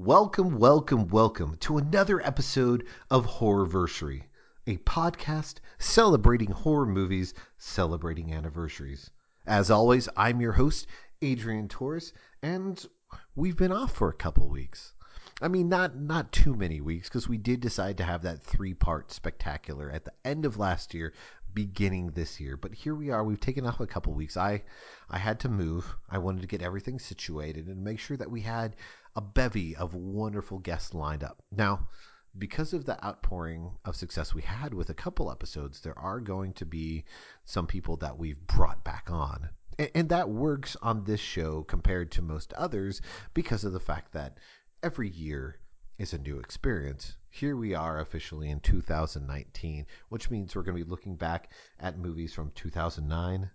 Welcome, welcome, welcome to another episode of Horrorversary, a podcast celebrating horror movies, celebrating anniversaries. As always, I'm your host, Adrian Torres, and we've been off for a couple weeks. I mean, not not too many weeks because we did decide to have that three part spectacular at the end of last year, beginning this year. But here we are. We've taken off a couple weeks. I I had to move. I wanted to get everything situated and make sure that we had a bevy of wonderful guests lined up. Now, because of the outpouring of success we had with a couple episodes, there are going to be some people that we've brought back on. And, and that works on this show compared to most others because of the fact that every year is a new experience. Here we are officially in 2019, which means we're going to be looking back at movies from 2009,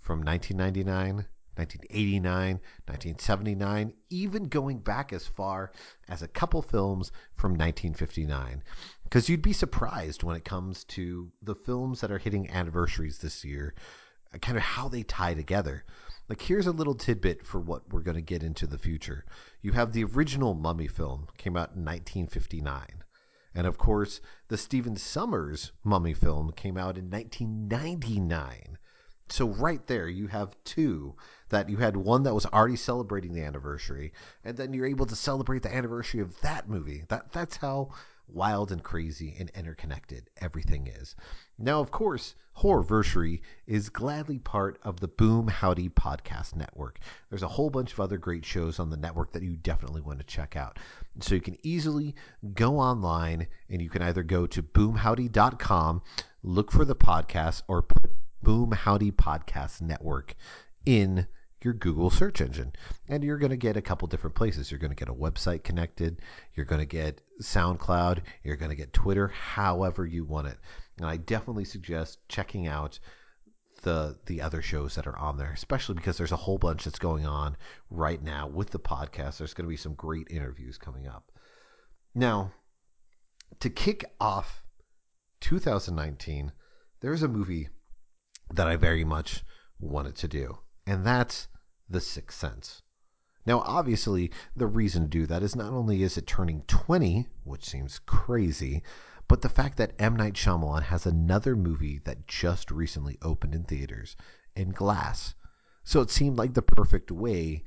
from 1999, 1989, 1979, even going back as far as a couple films from 1959. Because you'd be surprised when it comes to the films that are hitting anniversaries this year, uh, kind of how they tie together. Like, here's a little tidbit for what we're going to get into the future. You have the original Mummy film, came out in 1959. And of course, the Stephen Sommers Mummy film came out in 1999. So right there, you have two that you had one that was already celebrating the anniversary, and then you're able to celebrate the anniversary of that movie. That that's how wild and crazy and interconnected everything is. Now, of course, Horrorversary is gladly part of the Boom Howdy Podcast Network. There's a whole bunch of other great shows on the network that you definitely want to check out. So you can easily go online and you can either go to boomhowdy.com, look for the podcast, or put Boom Howdy Podcast Network in your Google search engine. And you're going to get a couple different places. You're going to get a website connected, you're going to get SoundCloud, you're going to get Twitter, however you want it. And I definitely suggest checking out the the other shows that are on there, especially because there's a whole bunch that's going on right now with the podcast. There's going to be some great interviews coming up. Now, to kick off 2019, there's a movie that I very much wanted to do, and that's The Sixth Sense. Now, obviously, the reason to do that is not only is it turning 20, which seems crazy, but the fact that M. Night Shyamalan has another movie that just recently opened in theaters in Glass. So it seemed like the perfect way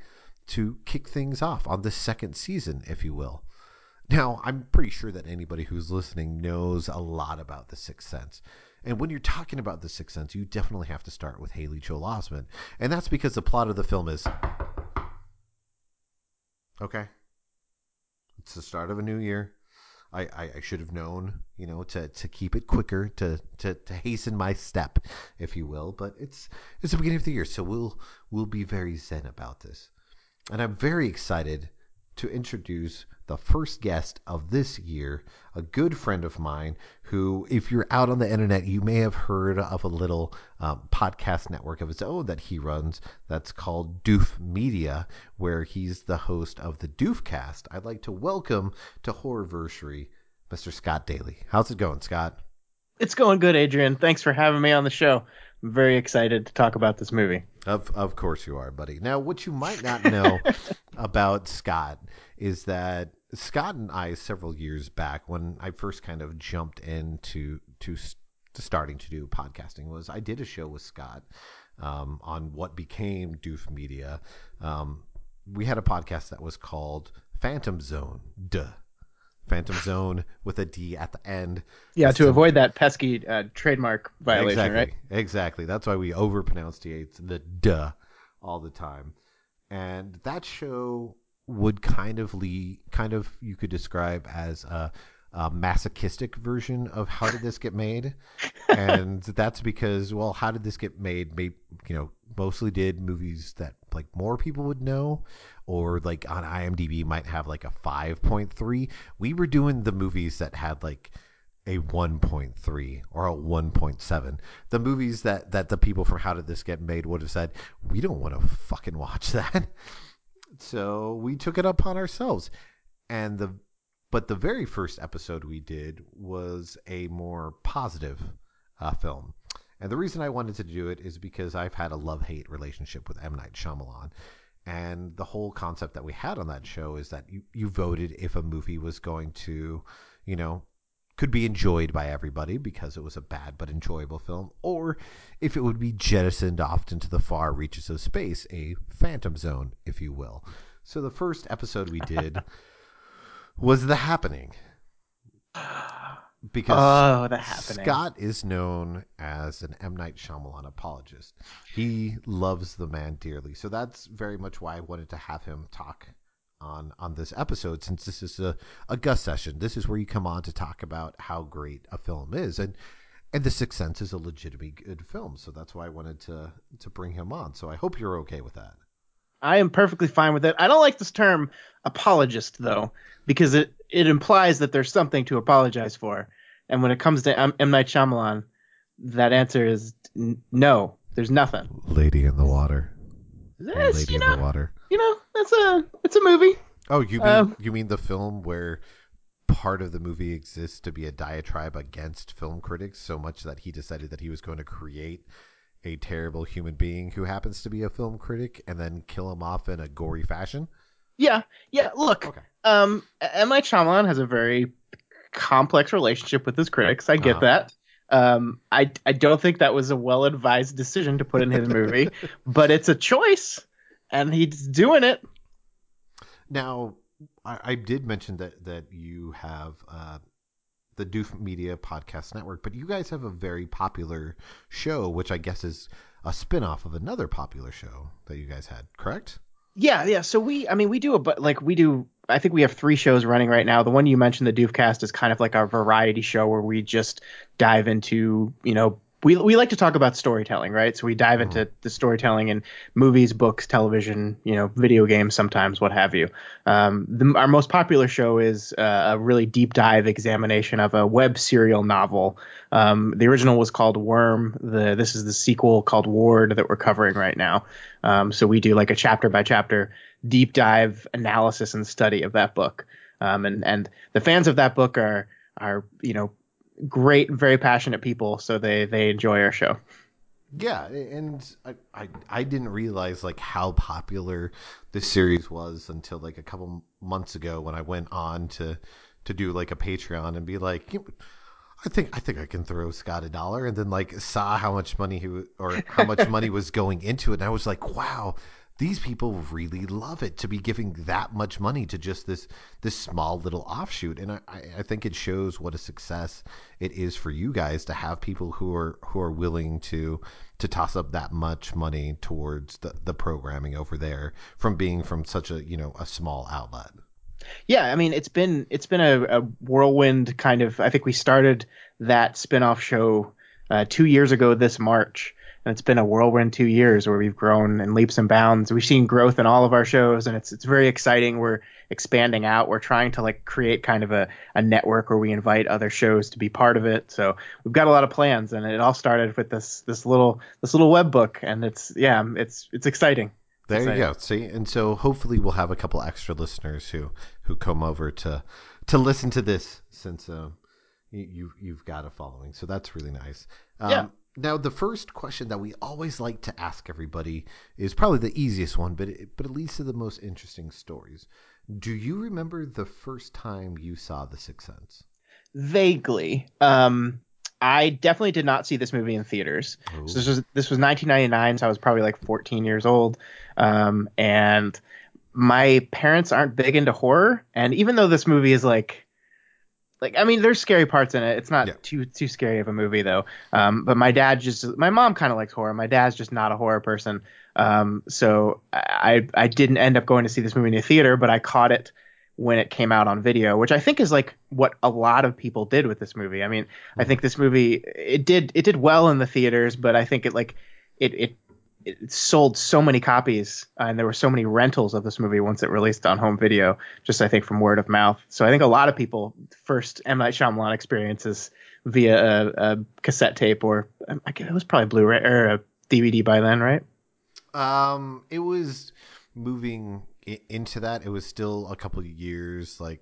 to kick things off on the second season, if you will. Now, I'm pretty sure that anybody who's listening knows a lot about The Sixth Sense. And when you're talking about The Sixth Sense, you definitely have to start with Haley Joel Osment. And that's because the plot of the film is okay. It's the start of a new year. I, I, I, should have known, you know, to, to keep it quicker, to, to, to hasten my step, if you will. But it's it's the beginning of the year, so we'll we'll be very zen about this. And I'm very excited to introduce the first guest of this year, a good friend of mine who, if you're out on the internet, you may have heard of a little um, podcast network of his own that he runs that's called Doof Media, where he's the host of the Doofcast. I'd like to welcome to Horrorversary Mr. Scott Daly. How's it going, Scott? It's going good, Adrian. Thanks for having me on the show. I'm very excited to talk about this movie. Of of course you are, buddy. Now, what you might not know about Scott is that Scott and I several years back when I first kind of jumped into to, to starting to do podcasting was I did a show with Scott um, on what became Doof Media. Um, we had a podcast that was called Phantom Zone. Duh. Phantom Zone with a D at the end. Yeah, to avoid that pesky uh, trademark violation, exactly, right? Exactly. That's why we overpronunciate the duh all the time. And that show would kind of lead, kind of you could describe as a, a masochistic version of how did this get made, and that's because well, how did this get made? Maybe you know, mostly did movies that like more people would know, or like on IMDb might have like a five point three. We were doing the movies that had like a 1.3 or a 1.7 the movies that that the people from how did this get made would have said we don't want to fucking watch that so we took it upon ourselves. And the but the very first episode we did was a more positive uh, film. And the reason I wanted to do it is because I've had a love hate relationship with M. Night Shyamalan. And the whole concept that we had on that show is that you, you voted if a movie was going to, you know, could be enjoyed by everybody because it was a bad but enjoyable film, or if it would be jettisoned off into the far reaches of space, a phantom zone, if you will. So the first episode we did was The Happening. Because Oh, The Happening. Scott is known as an M. Night Shyamalan apologist. He loves the man dearly. So that's very much why I wanted to have him talk on on this episode since this is a, a Gus session. This is where you come on to talk about how great a film is. And and The Sixth Sense is a legitimately good film. So that's why I wanted to to bring him on. So I hope you're okay with that. I am perfectly fine with it. I don't like this term apologist though, because it it implies that there's something to apologize for. And when it comes to M, M. Night Shyamalan, that answer is n- no. There's nothing. Lady in the Water. It's, Lady you in the Water. You know, that's a it's a movie. Oh, you mean Um, you mean the film where part of the movie exists to be a diatribe against film critics so much that he decided that he was going to create a terrible human being who happens to be a film critic and then kill him off in a gory fashion? Yeah, yeah. Look, Okay. um, M. Night Shyamalan has a very complex relationship with his critics. I get Uh-huh. that. Um, I I don't think that was a well advised decision to put in his movie, but it's a choice, and he's doing it. Now, I, I did mention that that you have uh, the Doof Media Podcast Network, but you guys have a very popular show, which I guess is a spin-off of another popular show that you guys had, correct? Yeah, yeah. So we, I mean, we do a but like we do. I think we have three shows running right now. The one you mentioned, the Doofcast, is kind of like our variety show where we just dive into, you know, we we like to talk about storytelling, right? So we dive into the storytelling in movies, books, television, you know, video games, sometimes what have you. Um, the, our most popular show is uh, a really deep dive examination of a web serial novel. Um, the original was called Worm. The this is the sequel called Ward that we're covering right now. Um, so we do like a chapter by chapter deep dive analysis and study of that book. Um, and and the fans of that book are are you know great, very passionate people, so they they enjoy our show. Yeah, and I, I I didn't realize like how popular this series was until like a couple months ago when I went on to to do like a Patreon and be like, I think I think I can throw Scott a dollar, and then like saw how much money he or how much money was going into it, and I was like, wow. These people really love it to be giving that much money to just this this small little offshoot, and I, I think it shows what a success it is for you guys to have people who are who are willing to to toss up that much money towards the, the programming over there from being from such a you know a small outlet. Yeah, I mean it's been it's been a, a whirlwind kind of. I think we started that spin-off show uh, two years ago this March, and it's been a whirlwind two years where we've grown in leaps and bounds. We've seen growth in all of our shows, and it's it's very exciting. We're expanding out. We're trying to like create kind of a, a network where we invite other shows to be part of it. So we've got a lot of plans, and it all started with this this little this little web book, and it's yeah, it's it's exciting. There you go. See, and so hopefully we'll have a couple extra listeners who who come over to to listen to this since um, you, you you've got a following. So that's really nice. Um, Yeah. Now the first question that we always like to ask everybody is probably the easiest one, but it, but it leads to the most interesting stories. Do you remember the first time you saw The Sixth Sense? Vaguely. Um, I definitely did not see this movie in theaters. Oh. So this was this was 1999, so I was probably like 14 years old. Um, and my parents aren't big into horror, and even though this movie is like like I mean there's scary parts in it. It's not Yeah. too too scary of a movie though. Um, but my dad just my mom kind of likes horror. My dad's just not a horror person. Um, so I I didn't end up going to see this movie in the theater, but I caught it when it came out on video, which I think is like what a lot of people did with this movie. I mean, I think this movie it did it did well in the theaters, but I think it like it it it sold so many copies uh, and there were so many rentals of this movie once it released on home video just i think from word of mouth so i think a lot of people first m night Shyamalan experiences via a, a cassette tape or um, I guess it was probably blu-ray or a dvd by then right Um, it was moving i- into that. It was still a couple of years like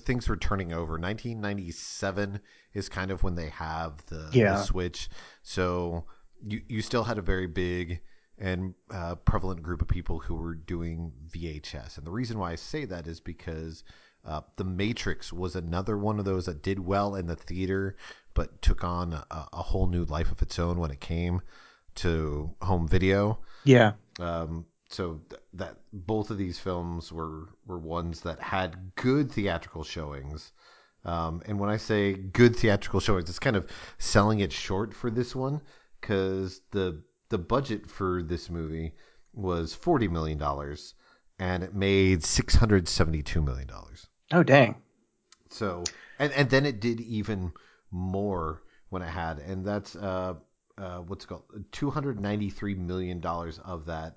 things were turning over. 1997 is kind of when they have the, Yeah. the switch. So you you still had a very big and uh, prevalent group of people who were doing VHS. And the reason why I say that is because uh, The Matrix was another one of those that did well in the theater, but took on a, a whole new life of its own when it came to home video. Yeah. Um, so th- that both of these films were were ones that had good theatrical showings. Um, and when I say good theatrical showings, it's kind of selling it short for this one because the the budget for this movie was forty million dollars, and it made six hundred seventy two million dollars. Oh dang! So and and then it did even more when it had, and that's uh, uh what's it called two hundred ninety three million dollars of that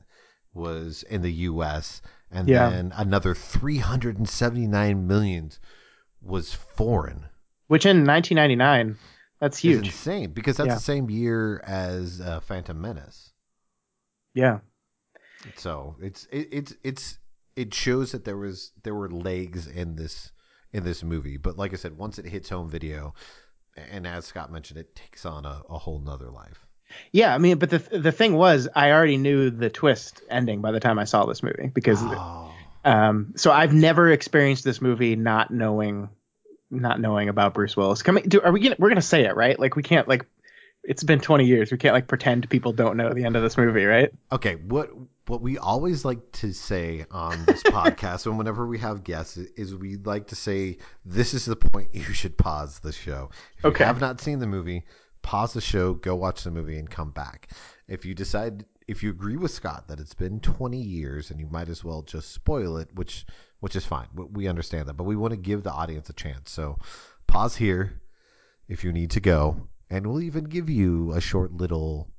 was in the U.S. and Yeah. then another three hundred and seventy nine millions was foreign. Which in 1999, that's huge. It's insane because that's Yeah. the same year as uh, Phantom Menace. Yeah. So it's it, it's it's it shows that there was there were legs in this in this movie. But like I said, once it hits home video, and as Scott mentioned, it takes on a, a whole nother life. Yeah, I mean, but the the thing was, I already knew the twist ending by the time I saw this movie because, Oh, um, so I've never experienced this movie not knowing, not knowing about Bruce Willis. Coming, do, are we gonna we're gonna say it right? Like we can't like, it's been 20 years. We can't like pretend people don't know the end of this movie, right? okay. What what we always like to say on this podcast, and whenever we have guests, is we like to say this is the point you should pause the show. If Okay. you have not seen the movie, pause the show, go watch the movie, and come back. If you decide, if you agree with Scott that it's been 20 years and you might as well just spoil it, which which is fine. We- understand that, but we want to give the audience a chance. So pause here if you need to go, and we'll even give you a short little.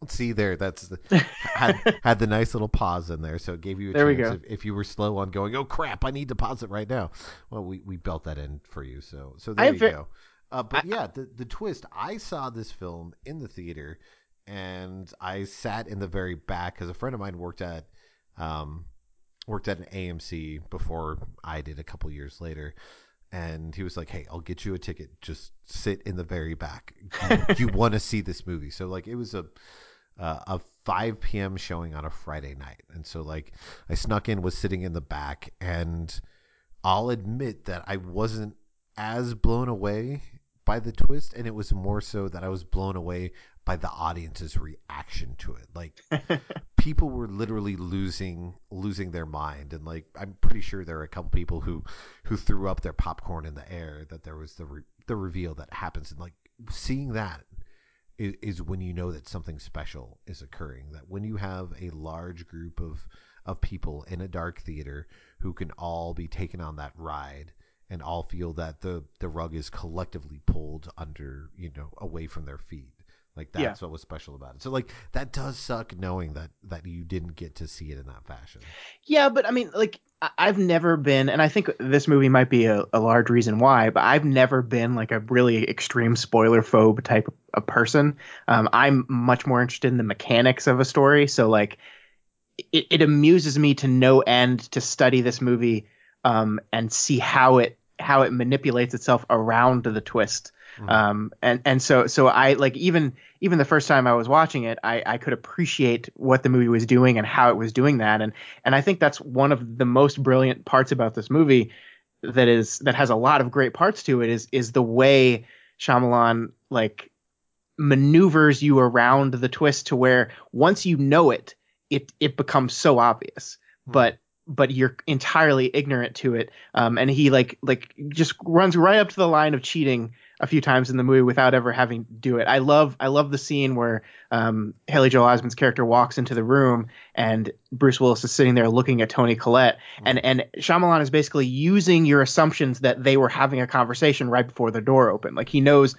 Let's see there. That's the, had had the nice little pause in there, so it gave you a There chance. If, if you were slow on going. Oh crap! I need to pause it right now. Well, we, we built that in for you, so so there I you ve- go. Uh, but yeah, the the twist. I saw this film in the theater, and I sat in the very back because a friend of mine worked at um worked at an AMC before I did a couple years later. And he was like, "Hey, I'll get you a ticket. Just sit in the very back. You, you want to see this movie?" So like, it was a uh, a 5 p.m. showing on a Friday night. And so, like, I snuck in, was sitting in the back, and I'll admit that I wasn't as blown away by the twist. And it was more so that I was blown away by the audience's reaction to it. Like, people were literally losing losing their mind and like i'm pretty sure there are a couple people who who threw up their popcorn in the air that there was the re- the reveal that happens and like seeing that is, is when you know that something special is occurring that when you have a large group of of people in a dark theater who can all be taken on that ride and all feel that the the rug is collectively pulled under you know away from their feet like Yeah. that's what was special about it so like that does suck knowing that that you didn't get to see it in that fashion Yeah, but I mean, like, I've never been, and I think this movie might be a, a large reason why, but I've never been like a really extreme spoiler phobe type of person. Um, I'm much more interested in the mechanics of a story. So, like, it, it amuses me to no end to study this movie um, and see how it how it manipulates itself around the twist. Mhm. Um, and and so so I like even even the first time I was watching it, I, I could appreciate what the movie was doing and how it was doing that. And and I think that's one of the most brilliant parts about this movie that is that has a lot of great parts to it is is the way Shyamalan like maneuvers you around the twist to where once you know it, it it becomes so obvious. Hmm. But but you're entirely ignorant to it. Um, and he like like just runs right up to the line of cheating a few times in the movie without ever having to do it. I love I love the scene where um, Haley Joel Osment's character walks into the room and Bruce Willis is sitting there looking at Toni Collette, and and Shyamalan is basically using your assumptions that they were having a conversation right before the door opened. Like he knows.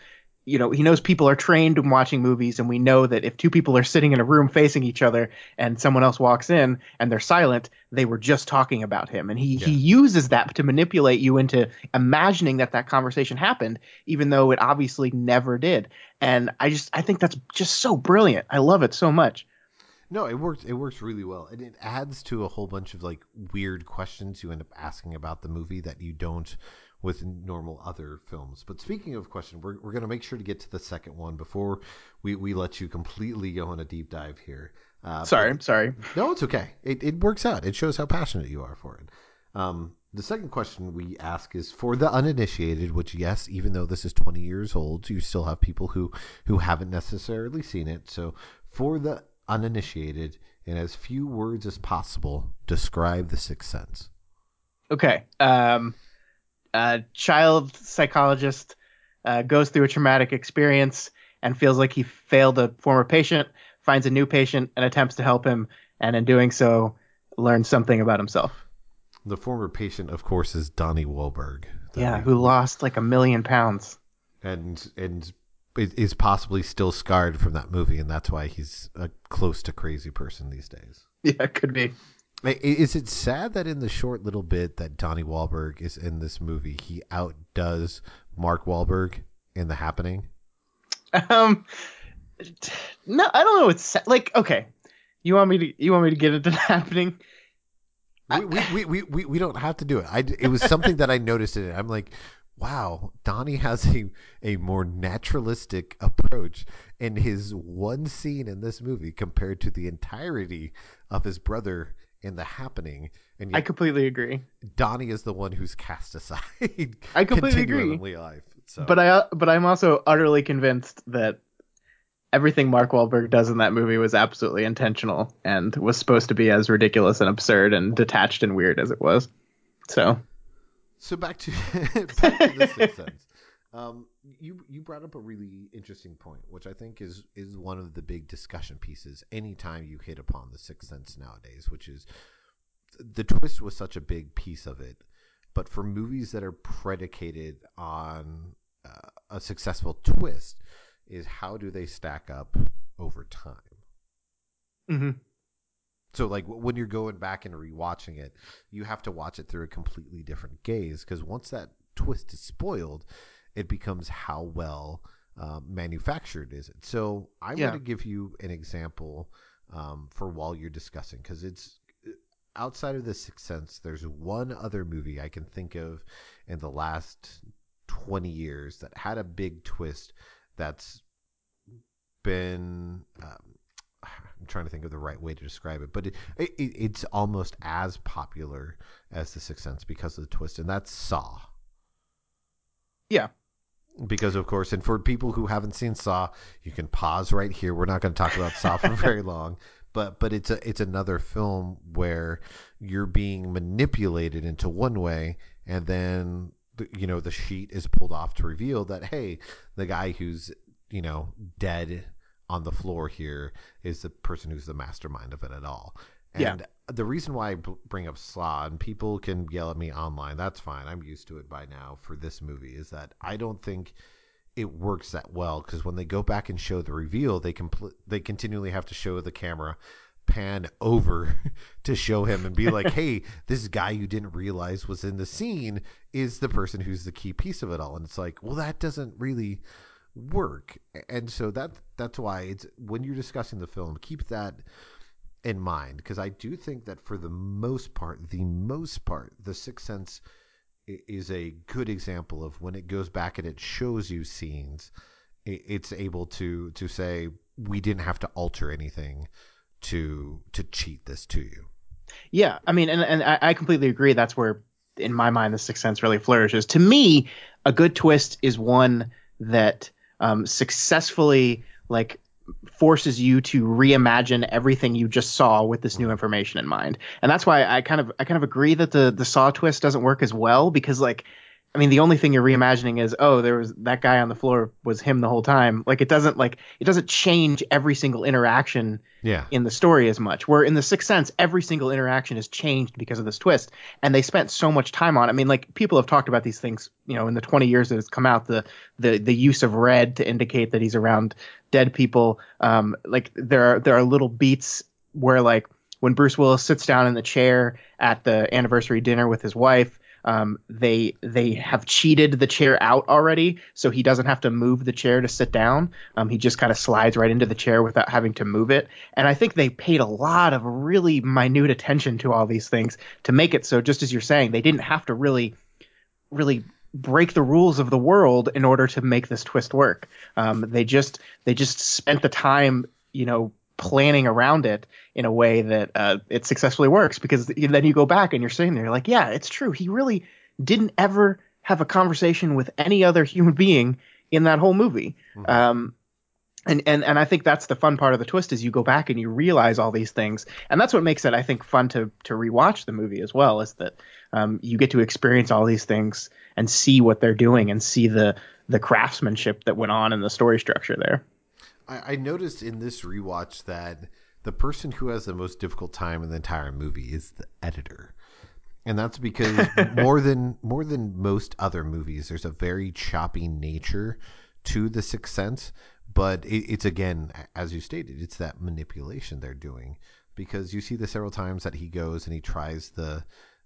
You know, he knows people are trained in watching movies, and we know that if two people are sitting in a room facing each other and someone else walks in and they're silent, they were just talking about him. And he, he uses that to manipulate you into imagining that that conversation happened, even though it obviously never did. And I just, I think that's just so brilliant. I love it so much. No, it works. It works really well, and it adds to a whole bunch of like weird questions you end up asking about the movie that you don't with normal other films. But speaking of question, we're we're gonna make sure to get to the second one before we we let you completely go on a deep dive here. Uh, sorry, I'm sorry. No, it's okay. It it works out. It shows how passionate you are for it. Um, the second question we ask is for the uninitiated, which yes, even though this is 20 years old, you still have people who who haven't necessarily seen it. So for the uninitiated, in as few words as possible, describe the Sixth Sense. Okay. Um, a child psychologist uh, goes through a traumatic experience and feels like he failed a former patient, finds a new patient and attempts to help him, and in doing so, learns something about himself. The former patient, of course, is Donnie Wahlberg. Yeah, who lost like a million pounds. And and is possibly still scarred from that movie, and that's why he's a close to crazy person these days. Yeah, it could be. Is it sad that in the short little bit that Donnie Wahlberg is in this movie, he outdoes Mark Wahlberg in The Happening? Um, no, I don't know. It's like okay, you want me to you want me to get into The Happening? we, we, we, we, we don't have to do it. I, it was something that I noticed in it. I'm like, wow, Donnie has a, a more naturalistic approach in his one scene in this movie compared to the entirety of his brother in the happening. And I completely agree. Donnie is the one who's cast aside. I completely agree. Life, so. But I but I'm also utterly convinced that everything Mark Wahlberg does in that movie was absolutely intentional and was supposed to be as ridiculous and absurd and detached and weird as it was. So, so back to back to the Sixth Sense. Um, you you brought up a really interesting point, which I think is is one of the big discussion pieces anytime you hit upon the Sixth Sense nowadays, which is the twist was such a big piece of it. But for movies that are predicated on uh, a successful twist, is how do they stack up over time? Mm-hmm. So, like when you're going back and rewatching it, you have to watch it through a completely different gaze because once that twist is spoiled, it becomes how well uh, manufactured is it. So, I'm yeah. going to give you an example um, for while you're discussing because it's uh, outside of the Sixth Sense. There's one other movie I can think of in the last 20 years that had a big twist that's been um, I'm trying to think of the right way to describe it, but it, it, it's almost as popular as The Sixth Sense because of the twist, and that's Saw. Yeah. Because of course, and for people who haven't seen Saw, you can pause right here. We're not going to talk about Saw for very long, but but it's a it's another film where you're being manipulated into one way, and then the, you know the sheet is pulled off to reveal that hey, the guy who's you know dead on the floor here is the person who's the mastermind of it at all. And yeah. the reason why I bring up Saw, and people can yell at me online, that's fine. I'm used to it by now for this movie, is that I don't think it works that well because when they go back and show the reveal, they compl- they continually have to show the camera pan over to show him and be like, "Hey, this guy you didn't realize was in the scene is the person who's the key piece of it all." And it's like, well, that doesn't really work. And so that that's why it's when you're discussing the film, keep that in mind because I do think that for the most part, the most part, The Sixth Sense is a good example of when it goes back and it shows you scenes, it's able to to say we didn't have to alter anything to to cheat this to you. Yeah, I mean, and and I completely agree. That's where, in my mind, the Sixth Sense really flourishes. To me, a good twist is one that um, successfully like forces you to reimagine everything you just saw with this new information in mind. And that's why I kind of I kind of agree that the the saw twist doesn't work as well because like I mean, the only thing you're reimagining is, oh, there was that guy on the floor was him the whole time. Like it doesn't like it doesn't change every single interaction yeah. in the story as much. Where in the Sixth Sense, every single interaction is changed because of this twist, and they spent so much time on. it. I mean, like people have talked about these things, you know, in the 20 years that it's come out, the the the use of red to indicate that he's around dead people. Um, like there are there are little beats where like when Bruce Willis sits down in the chair at the anniversary dinner with his wife Um, they they have cheated the chair out already, so he doesn't have to move the chair to sit down. Um, he just kind of slides right into the chair without having to move it. And I think they paid a lot of really minute attention to all these things to make it so. Just as you're saying, they didn't have to really really break the rules of the world in order to make this twist work. Um, they just they just spent the time, you know, planning around it in a way that uh, it successfully works. Because then you go back and you're sitting there, like, yeah, it's true. He really didn't ever have a conversation with any other human being in that whole movie. Mm-hmm. Um, and and and I think that's the fun part of the twist is you go back and you realize all these things, and that's what makes it I think fun to to rewatch the movie as well. Is that um, you get to experience all these things and see what they're doing and see the the craftsmanship that went on in the story structure there. I, I noticed in this rewatch that the person who has the most difficult time in the entire movie is the editor. And that's because more than more than most other movies there's a very choppy nature to the sixth sense. But it, it's again as you stated it's that manipulation they're doing. Because you see the several times that he goes and he tries the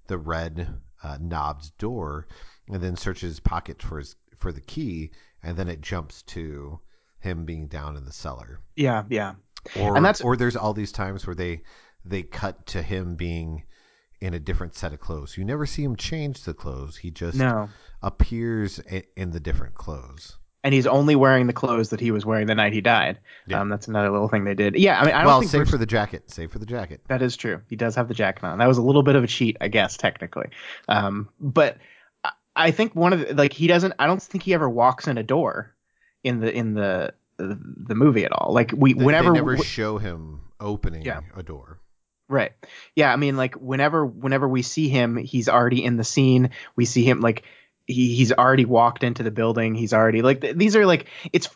the red uh, knob's door and then searches his pocket for his for the key and then it jumps to him being down in the cellar yeah yeah or and that's or there's all these times where they they cut to him being in a different set of clothes you never see him change the clothes he just no. appears in, the different clothes and he's only wearing the clothes that he was wearing the night he died. Yeah. Um, that's another little thing they did. Yeah, I mean, I don't well, think save Bruce... for the jacket. Save for the jacket. That is true. He does have the jacket on. That was a little bit of a cheat, I guess, technically. Um, but I think one of the, like he doesn't. I don't think he ever walks in a door in the in the the movie at all. Like we they, whenever they never w- show him opening yeah. a door. Right. Yeah. I mean, like whenever whenever we see him, he's already in the scene. We see him like he he's already walked into the building. He's already like th- these are like it's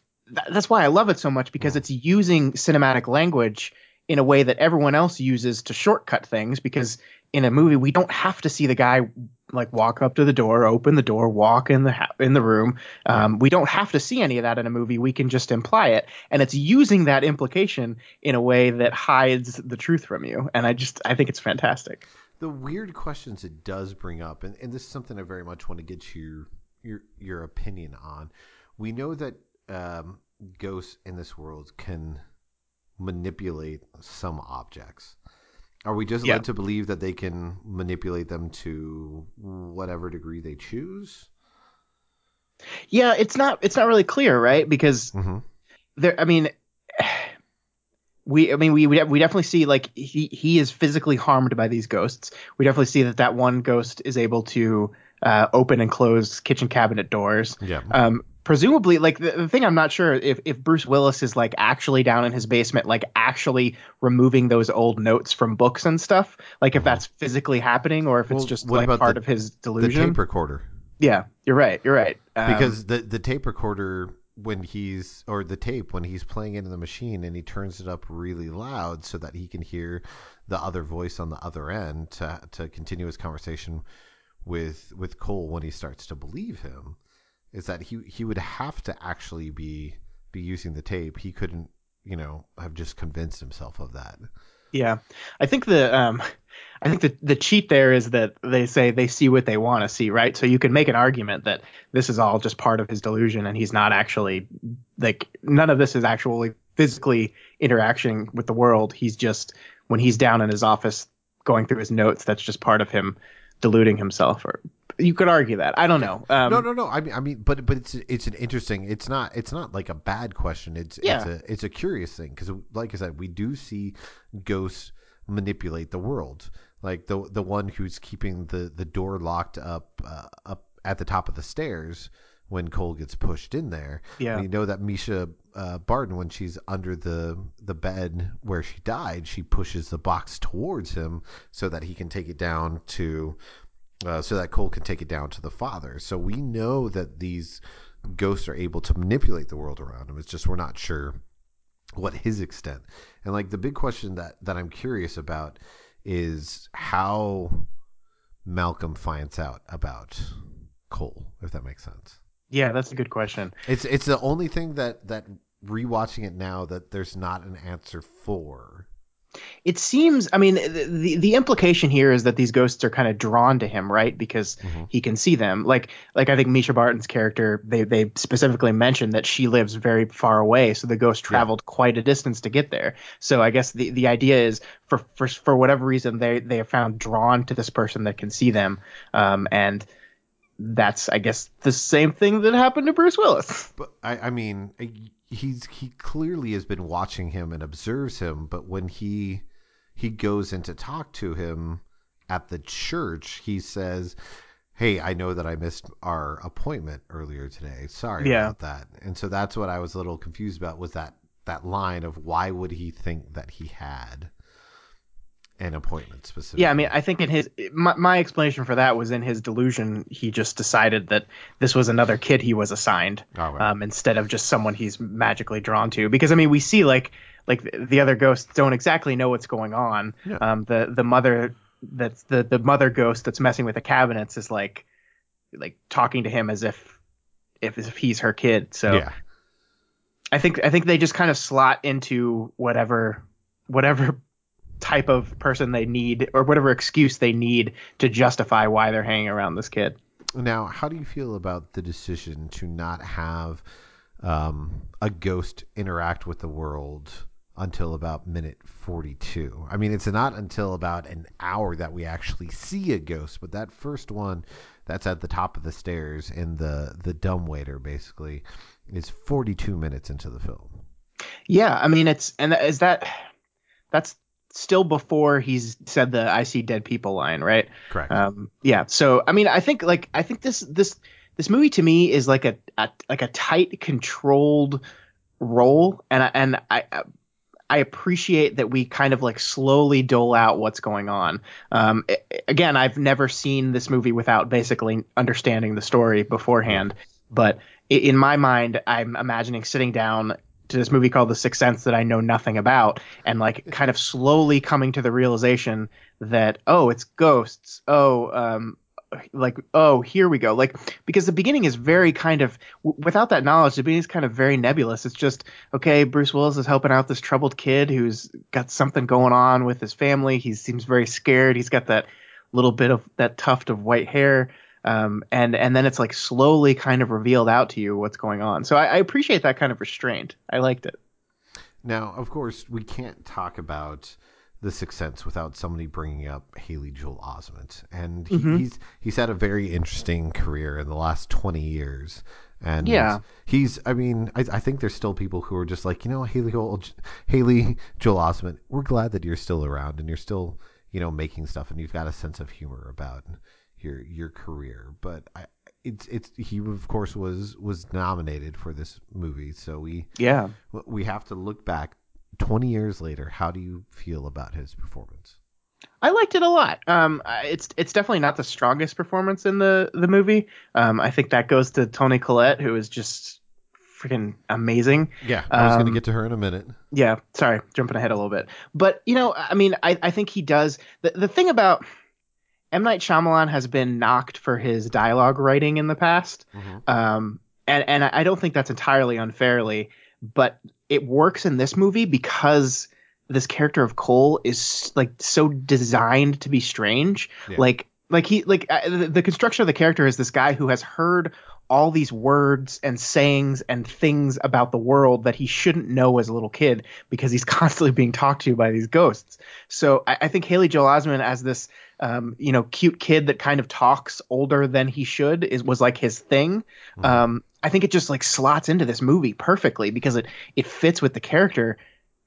that's why I love it so much because it's using cinematic language in a way that everyone else uses to shortcut things because in a movie we don't have to see the guy like walk up to the door open the door walk in the ha- in the room. Um, we don't have to see any of that in a movie. We can just imply it. And it's using that implication in a way that hides the truth from you. And i just i think it's fantastic. The weird questions it does bring up, and, and this is something I very much want to get your your your opinion on. We know that um, ghosts in this world can manipulate some objects. Are we just yeah. led to believe that they can manipulate them to whatever degree they choose? Yeah, it's not it's not really clear, right? Because mm-hmm. there, I mean, we I mean we we definitely see like he he is physically harmed by these ghosts. We definitely see that that one ghost is able to uh, open and close kitchen cabinet doors. Yeah. Um, presumably, like the, the thing I'm not sure if if Bruce Willis is like actually down in his basement, like actually removing those old notes from books and stuff. Like if that's physically happening, or if it's well, just like part the, of his delusion. The tape recorder. Yeah, you're right. You're right. Um, because the the tape recorder when he's or the tape when he's playing it in the machine and he turns it up really loud so that he can hear the other voice on the other end to to continue his conversation with with Cole when he starts to believe him is that he he would have to actually be be using the tape he couldn't you know have just convinced himself of that yeah i think the um I think the the cheat there is that they say they see what they want to see, right? So you can make an argument that this is all just part of his delusion, and he's not actually like none of this is actually physically interaction with the world. He's just when he's down in his office going through his notes, that's just part of him deluding himself. Or you could argue that. I don't know. Um, no, no, no. I mean, I mean, but but it's it's an interesting. It's not it's not like a bad question. It's yeah. it's a it's a curious thing because, like I said, we do see ghosts manipulate the world like the the one who's keeping the the door locked up uh, up at the top of the stairs when Cole gets pushed in there. Yeah, and you know that Mischa uh, Barton, when she's under the the bed where she died, she pushes the box towards him so that he can take it down to. Uh, so that Cole can take it down to the father. So we know that these ghosts are able to manipulate the world around him. It's just we're not sure what his extent. And like the big question that that I'm curious about is how Malcolm finds out about Cole, if that makes sense. Yeah, that's a good question. It's it's the only thing that that rewatching it now that there's not an answer for. It seems, I mean, the, the, the implication here is that these ghosts are kind of drawn to him, right? Because Mhm. he can see them. Like, like I think Mischa Barton's character, they they specifically mentioned that she lives very far away, so the ghost traveled quite a distance to get there. So I guess the, the idea is for for for whatever reason they they are found drawn to this person that can see them, um, and that's I guess the same thing that happened to Bruce Willis. But I, I mean, he's he clearly has been watching him and observes him. But when he he goes in to talk to him at the church, he says, "Hey, I know that I missed our appointment earlier today. Sorry Yeah. about that." And so that's what I was a little confused about was that that line of why would he think that he had an appointment specifically? Yeah, I mean, I think in his my, my explanation for that was in his delusion, he just decided that this was another kid he was assigned, All right. um, instead of just someone he's magically drawn to. Because I mean, we see like like the- the other ghosts don't exactly know what's going on. Yeah. Um, the the mother that's the the mother ghost that's messing with the cabinets is like like talking to him as if if, as if he's her kid. So yeah. I think I think they just kind of slot into whatever whatever type of person they need or whatever excuse they need to justify why they're hanging around this kid. Now, how do you feel about the decision to not have um, a ghost interact with the world until about minute 42? I mean, it's not until about an hour that we actually see a ghost, but that first one that's at the top of the stairs in the the dumbwaiter basically is 42 minutes into the film. Yeah, I mean it's and is that that's still before he's said the I see dead people line, right? Correct. Um, yeah. So I mean, I think like I think this this this movie to me is like a, a like a tight, controlled role, and I, and I. I appreciate that we kind of like slowly dole out what's going on. Um, again, I've never seen this movie without basically understanding the story beforehand. But in my mind, I'm imagining sitting down to this movie called The Sixth Sense that I know nothing about, and like kind of slowly coming to the realization that oh, it's ghosts. Oh, um, like oh, here we go. Like because the beginning is very kind of w- without that knowledge, the beginning is kind of very nebulous. It's just okay. Bruce Willis is helping out this troubled kid who's got something going on with his family. He seems very scared. He's got that little bit of that tuft of white hair. Um, and and then it's like slowly kind of revealed out to you what's going on. So I, I appreciate that kind of restraint. I liked it. Now, of course, we can't talk about The Sixth Sense without somebody bringing up Haley Joel Osment, and he, Mhm. he's he's had a very interesting career in the last twenty years. And Yeah. he's. I mean, I, I think there's still people who are just like, you know, Haley Joel, Haley Joel Osment. We're glad that you're still around and you're still, you know, making stuff, and you've got a sense of humor about your your career. But I, it's it's he of course was was nominated for this movie, so we Yeah. we have to look back 20 years later. How do you feel about his performance? I liked it a lot. Um, it's it's definitely not the strongest performance in the the movie. Um, I think that goes to Toni Collette, who is just freaking amazing. Yeah, I was going to Um, get to her in a minute. Yeah, sorry, jumping ahead a little bit. But you know, I mean, I, I think he does the the thing about M Night Shyamalan has been knocked for his dialogue writing in the past, um, and and I don't think that's entirely unfairly, but it works in this movie because this character of Cole is like so designed to be strange, Yeah. like like he like uh, the, the construction of the character is this guy who has heard all these words and sayings and things about the world that he shouldn't know as a little kid because he's constantly being talked to by these ghosts. So I, I think Haley Joel Osment as this um, you know cute kid that kind of talks older than he should is was like his thing. Mhm. Um, I think it just like slots into this movie perfectly because it it fits with the character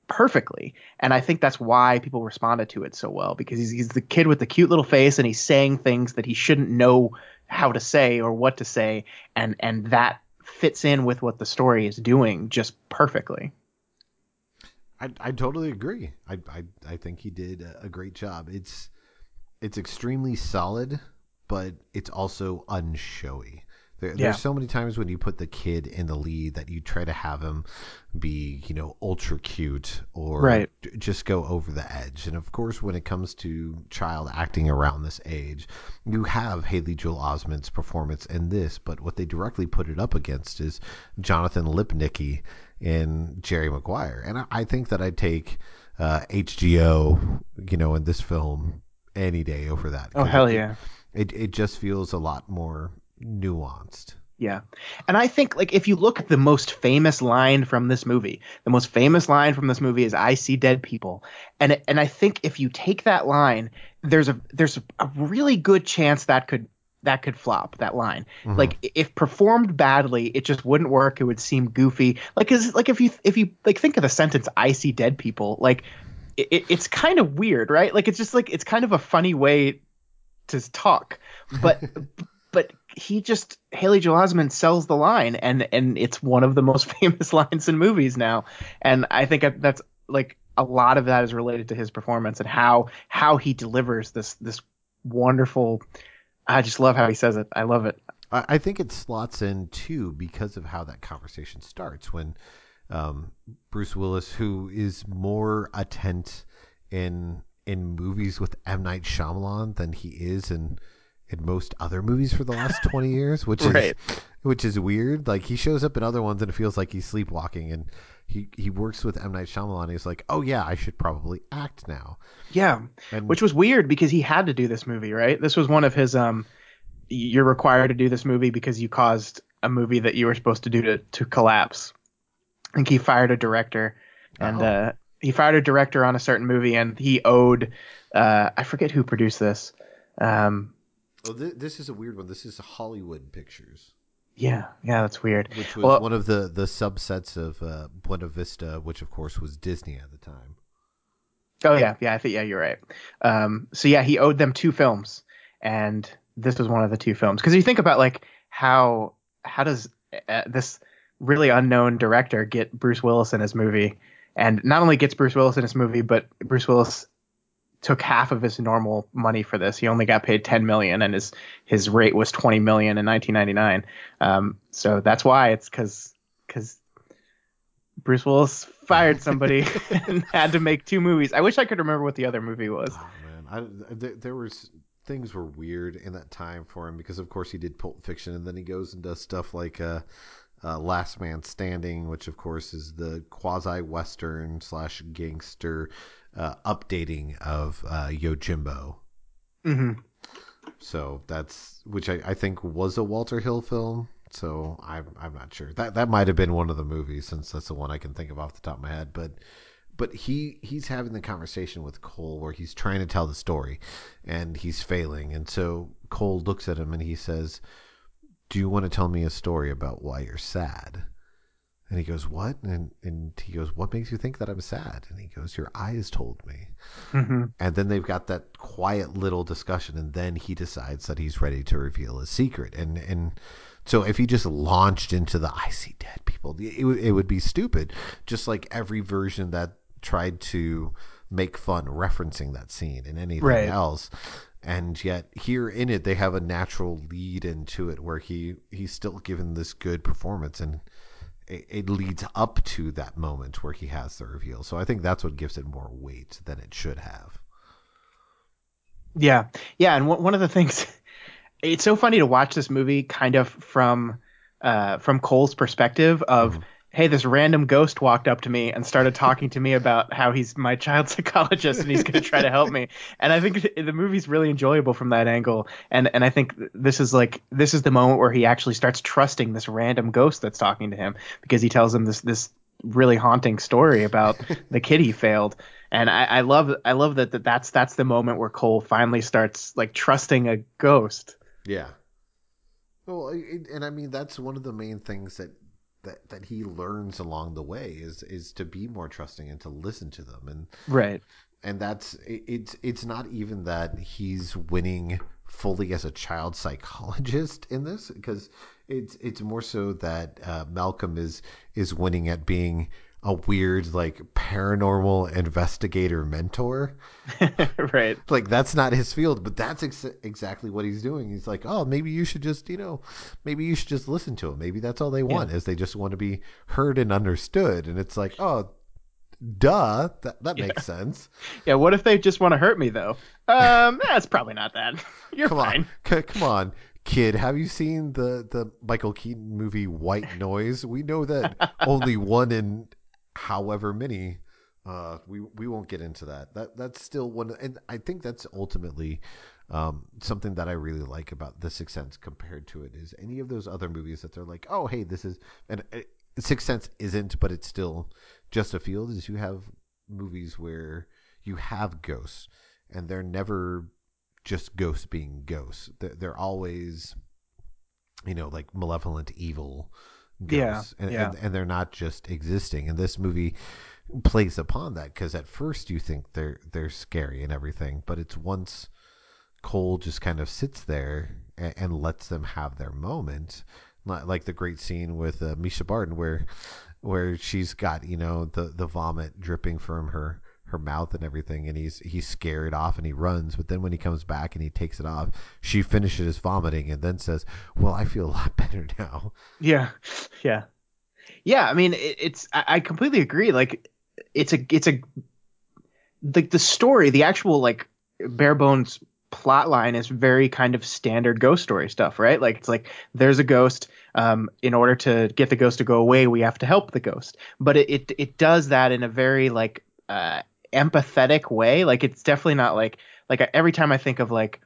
perfectly and i think that's why people responded to it so well because he's, he's the kid with the cute little face and he's saying things that he shouldn't know how to say or what to say and and that fits in with what the story is doing just perfectly I, I totally agree. I, I, I think he did a great job. It's it's extremely solid, but it's also unshowy. There, Yeah. There's so many times when you put the kid in the lead that you try to have him be, you know, ultra cute or Right. just go over the edge. And of course, when it comes to child acting around this age, you have Haley Joel Osment's performance in this, but what they directly put it up against is Jonathan Lipnicki in Jerry Maguire. And I, I think that I'd take uh, HGO, you know, in this film any day over that. Oh hell it, yeah. It it just feels a lot more nuanced. Yeah. And I think like if you look at the most famous line from this movie, the most famous line from this movie is I see dead people. And and I think if you take that line, there's a there's a really good chance that could that could flop that line. Mhm. Like if performed badly, it just wouldn't work. It would seem goofy. Like is like if you if you like think of the sentence I see dead people, like it, it- it's kind of weird, right? Like it's just like it's kind of a funny way to talk. But but he just Haley Joel Osment sells the line, and and it's one of the most famous lines in movies now. And I think that's like a lot of that is related to his performance and how how he delivers this this wonderful. I just love how he says it. I love it. I think it slots in too because of how that conversation starts when um, Bruce Willis, who is more attent in in movies with M Night Shyamalan than he is in in most other movies for the last twenty years, which Right. is which is weird. Like he shows up in other ones and it feels like he's sleepwalking, and he he works with M Night Shyamalan. He's like, oh yeah, I should probably act now. Yeah, And which was weird because he had to do this movie, right? This was one of his um you're required to do this movie because you caused a movie that you were supposed to do to to collapse. I think he fired a director and Oh. uh he fired a director on a certain movie and he owed uh I forget who produced this. Um oh, th- this is a weird one. This is Hollywood Pictures. yeah, yeah, that's weird. which was Well- one of the the subsets of uh, Buena Vista, which of course was Disney at the time. Oh yeah, yeah, I think yeah, you're right. Um, so yeah, he owed them two films, and this was one of the two films. Because you think about like how how does uh, this really unknown director get Bruce Willis in his movie, and not only gets Bruce Willis in his movie, but Bruce Willis took half of his normal money for this. He only got paid 10 million, and his his rate was 20 million in 1999. Um, so that's why it's because because Bruce Willis fired somebody and had to make two movies. I wish I could remember what the other movie was. Oh man, I, there, there was things were weird in that time for him because of course he did Pulp Fiction and then he goes and does stuff like uh, uh, Last Man Standing, which of course is the quasi western slash gangster uh, updating of uh, Yojimbo. hmm So that's which I, I think was a Walter Hill film. So I'm I'm not sure that that might have been one of the movies since that's the one I can think of off the top of my head. But but he he's having the conversation with Cole where he's trying to tell the story and he's failing, and so Cole looks at him and he says, "Do you want to tell me a story about why you're sad?" And he goes, "What?" And and he goes, "What makes you think that I'm sad?" And he goes, "Your eyes told me." hmm And then they've got that quiet little discussion, and then he decides that he's ready to reveal his secret. And and so if he just launched into the "I see dead people," it would it would be stupid. Just like every version that tried to make fun referencing that scene and anything Right. else. And yet here in it, they have a natural lead into it where he he's still given this good performance and. It it leads up to that moment where he has the reveal. So I think that's what gives it more weight than it should have. Yeah, yeah, and one one of the things, it's so funny to watch this movie kind of from, uh, from Cole's perspective of, hey, this random ghost walked up to me and started talking to me about how he's my child psychologist and he's going to try to help me. And I think the movie's really enjoyable from that angle. And and I think this is like this is the moment where he actually starts trusting this random ghost that's talking to him because he tells him this this really haunting story about the kid he failed. And I, I love I love that, that that's that's the moment where Cole finally starts like trusting a ghost. Yeah. Well, and I mean that's one of the main things that that that he learns along the way is is to be more trusting and to listen to them and Right. and that's it, it's it's not even that he's winning fully as a child psychologist in this because it's it's more so that uh, Malcolm is is winning at being a weird like paranormal investigator mentor right. like that's not his field but that's ex- exactly what he's doing he's like oh maybe you should just you know maybe you should just listen to him maybe that's all they want is they just want to be heard and understood and it's like oh duh that, that makes sense Yeah. What if they just want to hurt me though? Um, that's probably not that. You're come fine. on C- come on kid have you seen the the michael keaton movie white noise we know that only one in however many Uh, we we won't get into that. That that's still one, and I think that's ultimately um, something that I really like about The Sixth Sense compared to it is any of those other movies that they're like, oh hey, this is and it, Sixth Sense isn't, but it's still just a field. Is you have movies where you have ghosts, and they're never just ghosts being ghosts. They're, they're always, you know, like malevolent, evil ghosts, Yeah, and, yeah. and and they're not just existing. And this movie plays upon that because at first you think they're they're scary and everything, but it's once Cole just kind of sits there and, and lets them have their moment, not like the great scene with uh, Mischa Barton where where she's got you know the the vomit dripping from her her mouth and everything and he's he's scared off and he runs but then when he comes back and he takes it off she finishes vomiting and then says well i feel a lot better now Yeah, yeah, yeah. I mean, it, it's I, I completely agree. Like, it's a it's a like the story, the actual like bare bones plot line is very kind of standard ghost story stuff, right? Like it's like there's a ghost. Um, in order to get the ghost to go away, we have to help the ghost. But it it, it does that in a very like uh, empathetic way. Like it's definitely not like like every time I think of like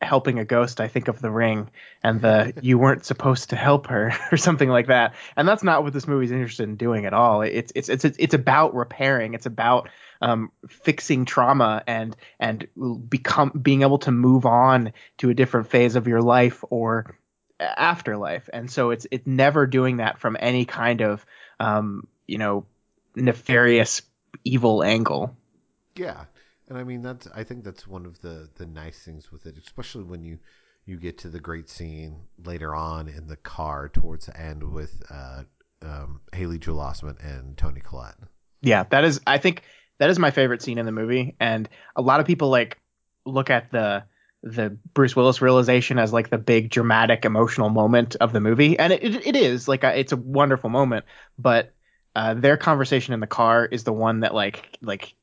helping a ghost, I think of the ring and the you weren't supposed to help her or something like that. And that's not what this movie's interested in doing at all. It's it's it's it's about repairing. It's about um, fixing trauma and and become being able to move on to a different phase of your life or afterlife. And so it's it's never doing that from any kind of um, you know nefarious evil angle. Yeah, and I mean that's I think that's one of the the nice things with it, especially when you you get to the great scene later on in the car towards the end with uh, um, Haley Joel Osment and Toni Collette. Yeah, that is I think that is my favorite scene in the movie, and a lot of people like look at the the Bruce Willis realization as like the big dramatic emotional moment of the movie, and it it, it is like a, it's a wonderful moment, but uh, their conversation in the car is the one that like like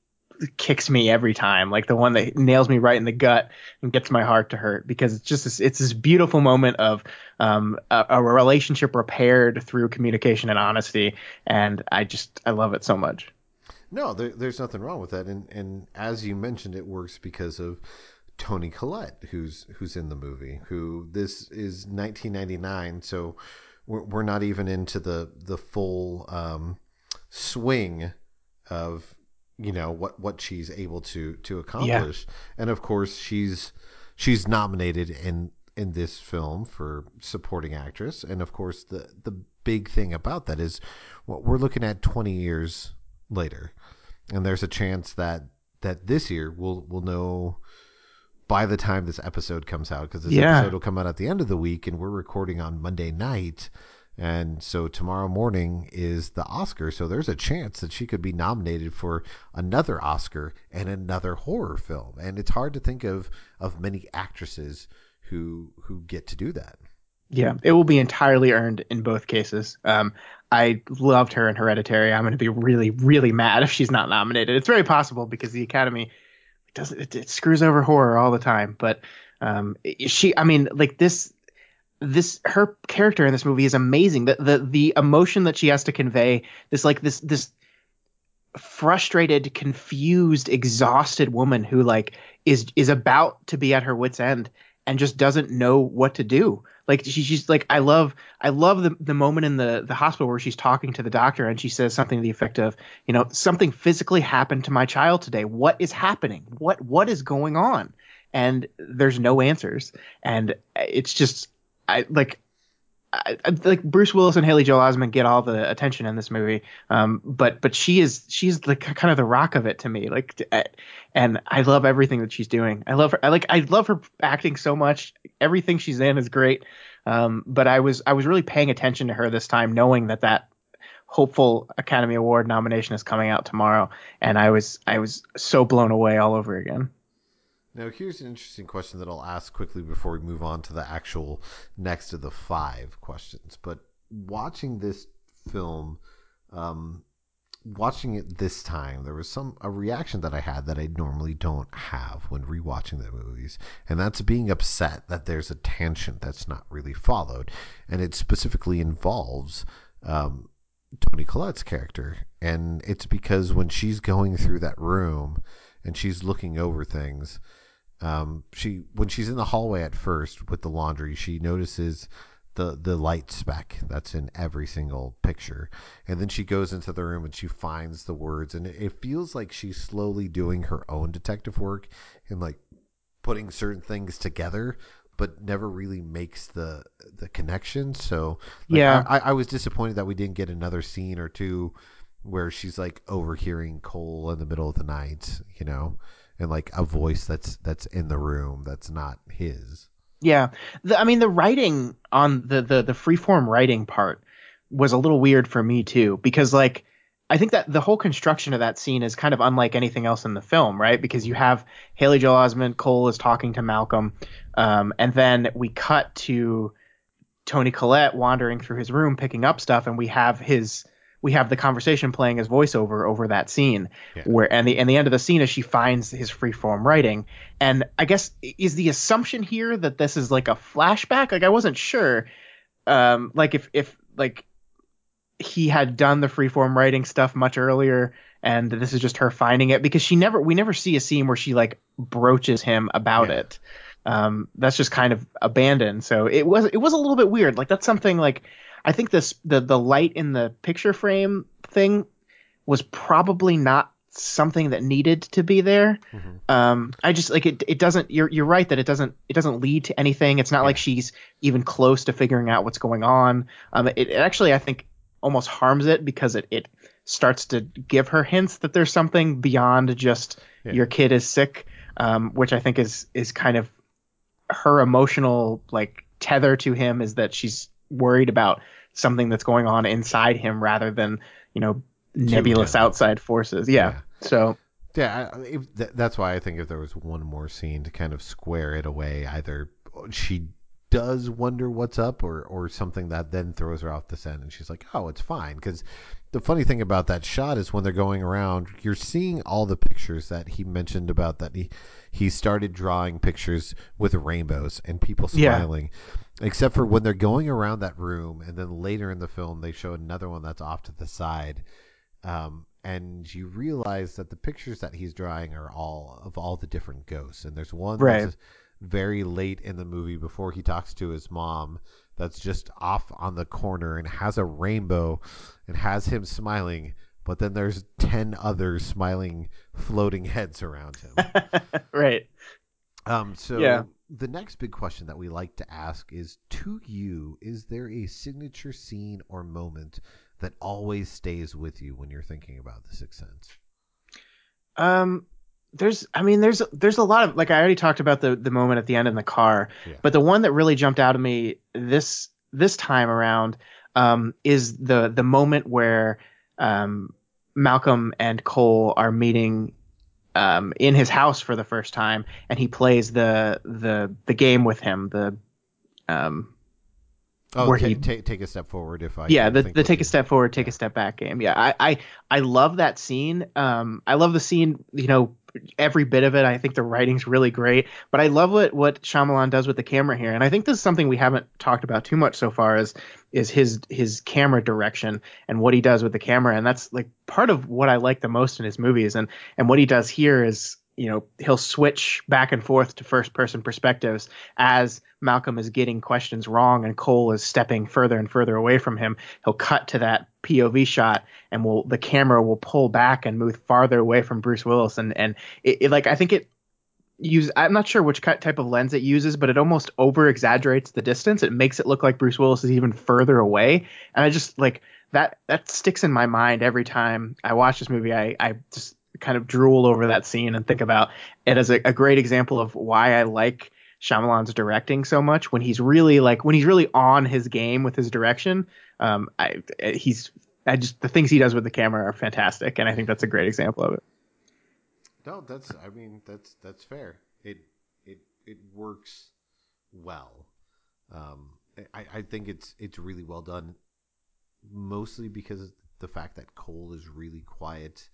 kicks me every time, like the one that nails me right in the gut and gets my heart to hurt because it's just this, it's this beautiful moment of um, a, a relationship repaired through communication and honesty, and I just I love it so much. No, there, there's nothing wrong with that, and and as you mentioned, it works because of Toni Collette, who's who's in the movie. Who this is 1999, so we're, we're not even into the the full um, swing of you know what what she's able to to accomplish yeah. and of course she's she's nominated in in this film for supporting actress and of course the the big thing about that is what we're looking at 20 years later and there's a chance that that this year we'll we'll know by the time this episode comes out because this yeah. episode will come out at the end of the week and we're recording on Monday night and so tomorrow morning is the Oscar. So there's a chance that she could be nominated for another Oscar and another horror film. And it's hard to think of of many actresses who who get to do that. Yeah, it will be entirely earned in both cases. Um, I loved her in Hereditary. I'm going to be really, really mad if she's not nominated. It's very possible because the Academy does it, it screws over horror all the time. But um, she, I mean, like this this her character in this movie is amazing. The the the emotion that she has to convey, this like this this frustrated, confused, exhausted woman who like is is about to be at her wits end and just doesn't know what to do. Like she, she's like I love I love the the moment in the the hospital where she's talking to the doctor and she says something to the effect of, you know, something physically happened to my child today. What is happening? What what is going on? And there's no answers. And it's just I like I, I, like Bruce Willis and Haley Joel Osment get all the attention in this movie, um, but but she is she's the kind of the rock of it to me. Like, and I love everything that she's doing. I love her. I like I love her acting so much. Everything she's in is great. Um, but I was I was really paying attention to her this time, knowing that that hopeful Academy Award nomination is coming out tomorrow, and I was I was so blown away all over again. Now, here's an interesting question that I'll ask quickly before we move on to the actual next of the five questions. But watching this film, um, watching it this time, there was some a reaction that I had that I normally don't have when rewatching the movies, and that's being upset that there's a tangent that's not really followed, and it specifically involves um, Toni Collette's character, and it's because when she's going through that room and she's looking over things, um, she when she's in the hallway at first with the laundry, she notices the the light speck that's in every single picture, and then she goes into the room and she finds the words, and it, it feels like she's slowly doing her own detective work and like putting certain things together but never really makes the the connection. So like, Yeah. I, I was disappointed that we didn't get another scene or two where she's like overhearing Cole in the middle of the night, you know, and like a voice that's that's in the room that's not his. Yeah, the, I mean the writing on the the the freeform writing part was a little weird for me too because like I think that the whole construction of that scene is kind of unlike anything else in the film, right? Because you have Haley Joel Osment, Cole is talking to Malcolm, um, and then we cut to Toni Collette wandering through his room picking up stuff, and we have his we have the conversation playing as voiceover over that scene Yeah. where and the and the end of the scene is she finds his freeform writing. And i guess is the assumption here that this is like a flashback? Like i wasn't sure um like if if like he had done the freeform writing stuff much earlier and this is just her finding it because she never we never see a scene where she like broaches him about Yeah. it. Um that's just kind of abandoned. So it was it was a little bit weird. Like that's something like i think this the the light in the picture frame thing was probably not something that needed to be there Mhm. um i just like it it doesn't you're you're right that it doesn't it doesn't lead to anything it's not like she's even close to figuring out what's going on um it, it actually i think almost harms it because it it starts to give her hints that there's something beyond just Yeah. your kid is sick um which i think is is kind of her emotional like tether to him is that she's worried about something that's going on inside him rather than you know nebulous outside forces yeah, Yeah. so Yeah, I- if, th- that's why I think if there was one more scene to kind of square it away, either she does wonder what's up, or or something that then throws her off the scent, and she's like, "Oh, it's fine." Because the funny thing about that shot is when they're going around, you're seeing all the pictures that he mentioned about that he he started drawing pictures with rainbows and people smiling Yeah. Except for when they're going around that room, and then later in the film they show another one that's off to the side, um, and you realize that the pictures that he's drawing are all of all the different ghosts. And there's one Right. that's very late in the movie before he talks to his mom that's just off on the corner and has a rainbow and has him smiling. But then there's ten other smiling floating heads around him. right Um, so Yeah. The next big question that we like to ask is to you, is there a signature scene or moment that always stays with you when you're thinking about the Sixth Sense? Um, there's, I mean, there's there's a lot of like I already talked about the the moment at the end in the car, Yeah. but the one that really jumped out of me this this time around um, is the the moment where um, Malcolm and Cole are meeting um, in his house for the first time, and he plays the the the game with him. The um, Oh, Where ta- he- ta- take a step forward if I yeah the, the take a step forward take a step back game. Yeah I, I i love that scene. Um i love the scene you know every bit of it. I think the writing's really great but i love what what Shyamalan does with the camera here. And i think this is something we haven't talked about too much so far is is his his camera direction and what he does with the camera. And that's like part of what i like the most in his movies. And and what he does here is you know he'll switch back and forth to first person perspectives as Malcolm is getting questions wrong and Cole is stepping further and further away from him. He'll cut to that POV shot and will the camera will pull back and move farther away from Bruce Willis and and it, it like I think it use I'm not sure which type of lens it uses, but it almost over exaggerates the distance. It makes it look like Bruce Willis is even further away, and I just like that that sticks in my mind every time I watch this movie. I I just kind of drool over that scene and think about it as a, a great example of why I like Shyamalan's directing so much when he's really like when he's really on his game with his direction. Um, I he's I just the things he does with the camera are fantastic, and I think that's a great example of it. No, that's. I mean, that's that's fair. It it it works well. Um, I I think it's it's really well done. Mostly because of the fact that Cole is really quiet,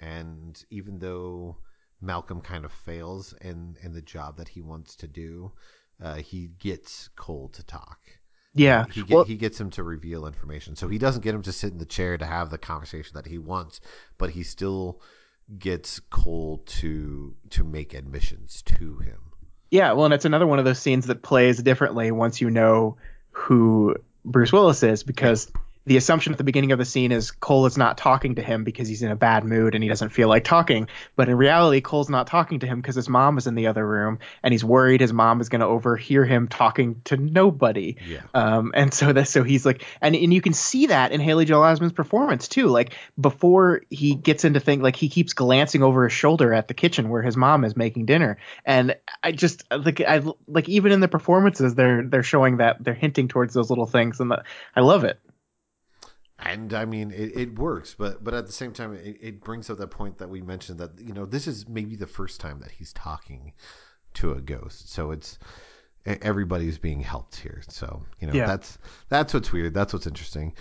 and even though Malcolm kind of fails in in the job that he wants to do, uh, he gets Cole to talk, Yeah. He get, well, he gets him to reveal information. So he doesn't get him to sit in the chair to have the conversation that he wants, but he still gets Cole to to make admissions to him. yeah. Well, and it's another one of those scenes that plays differently once you know who Bruce Willis is because the assumption at the beginning of the scene is Cole is not talking to him because he's in a bad mood and he doesn't feel like talking. But in reality, Cole's not talking to him because his mom is in the other room and he's worried his mom is going to overhear him talking to nobody. Yeah. Um, and so that so he's like, and and you can see that in Haley Joel Osment's performance too. Like before he gets into things, like he keeps glancing over his shoulder at the kitchen where his mom is making dinner, and I just like I like even in the performances they're they're showing that they're hinting towards those little things, and the, I love it. And I mean, it, it works, but but at the same time, it, it brings up that point that we mentioned that you know this is maybe the first time that he's talking to a ghost, so it's everybody's being helped here. So you know Yeah. that's that's what's weird. That's what's interesting.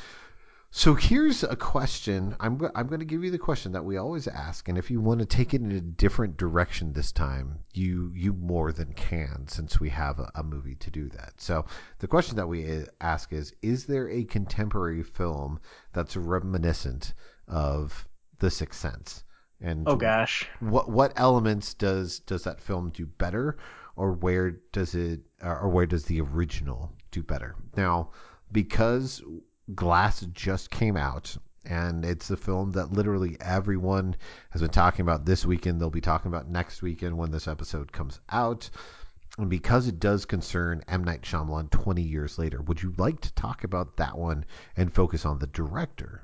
So here's a question. I'm I'm going to give you the question that we always ask, and if you want to take it in a different direction this time, you you more than can, since we have a, a movie to do that. So the question that we uh, ask is: Is there a contemporary film that's reminiscent of The Sixth Sense? And Oh gosh. what what elements does does that film do better, or where does it, or where does the original do better? Now, because Glass just came out, and it's a film that literally everyone has been talking about this weekend. They'll be talking about next weekend when this episode comes out. And because it does concern M. Night Shyamalan 20 years later, would you like to talk about that one and focus on the director?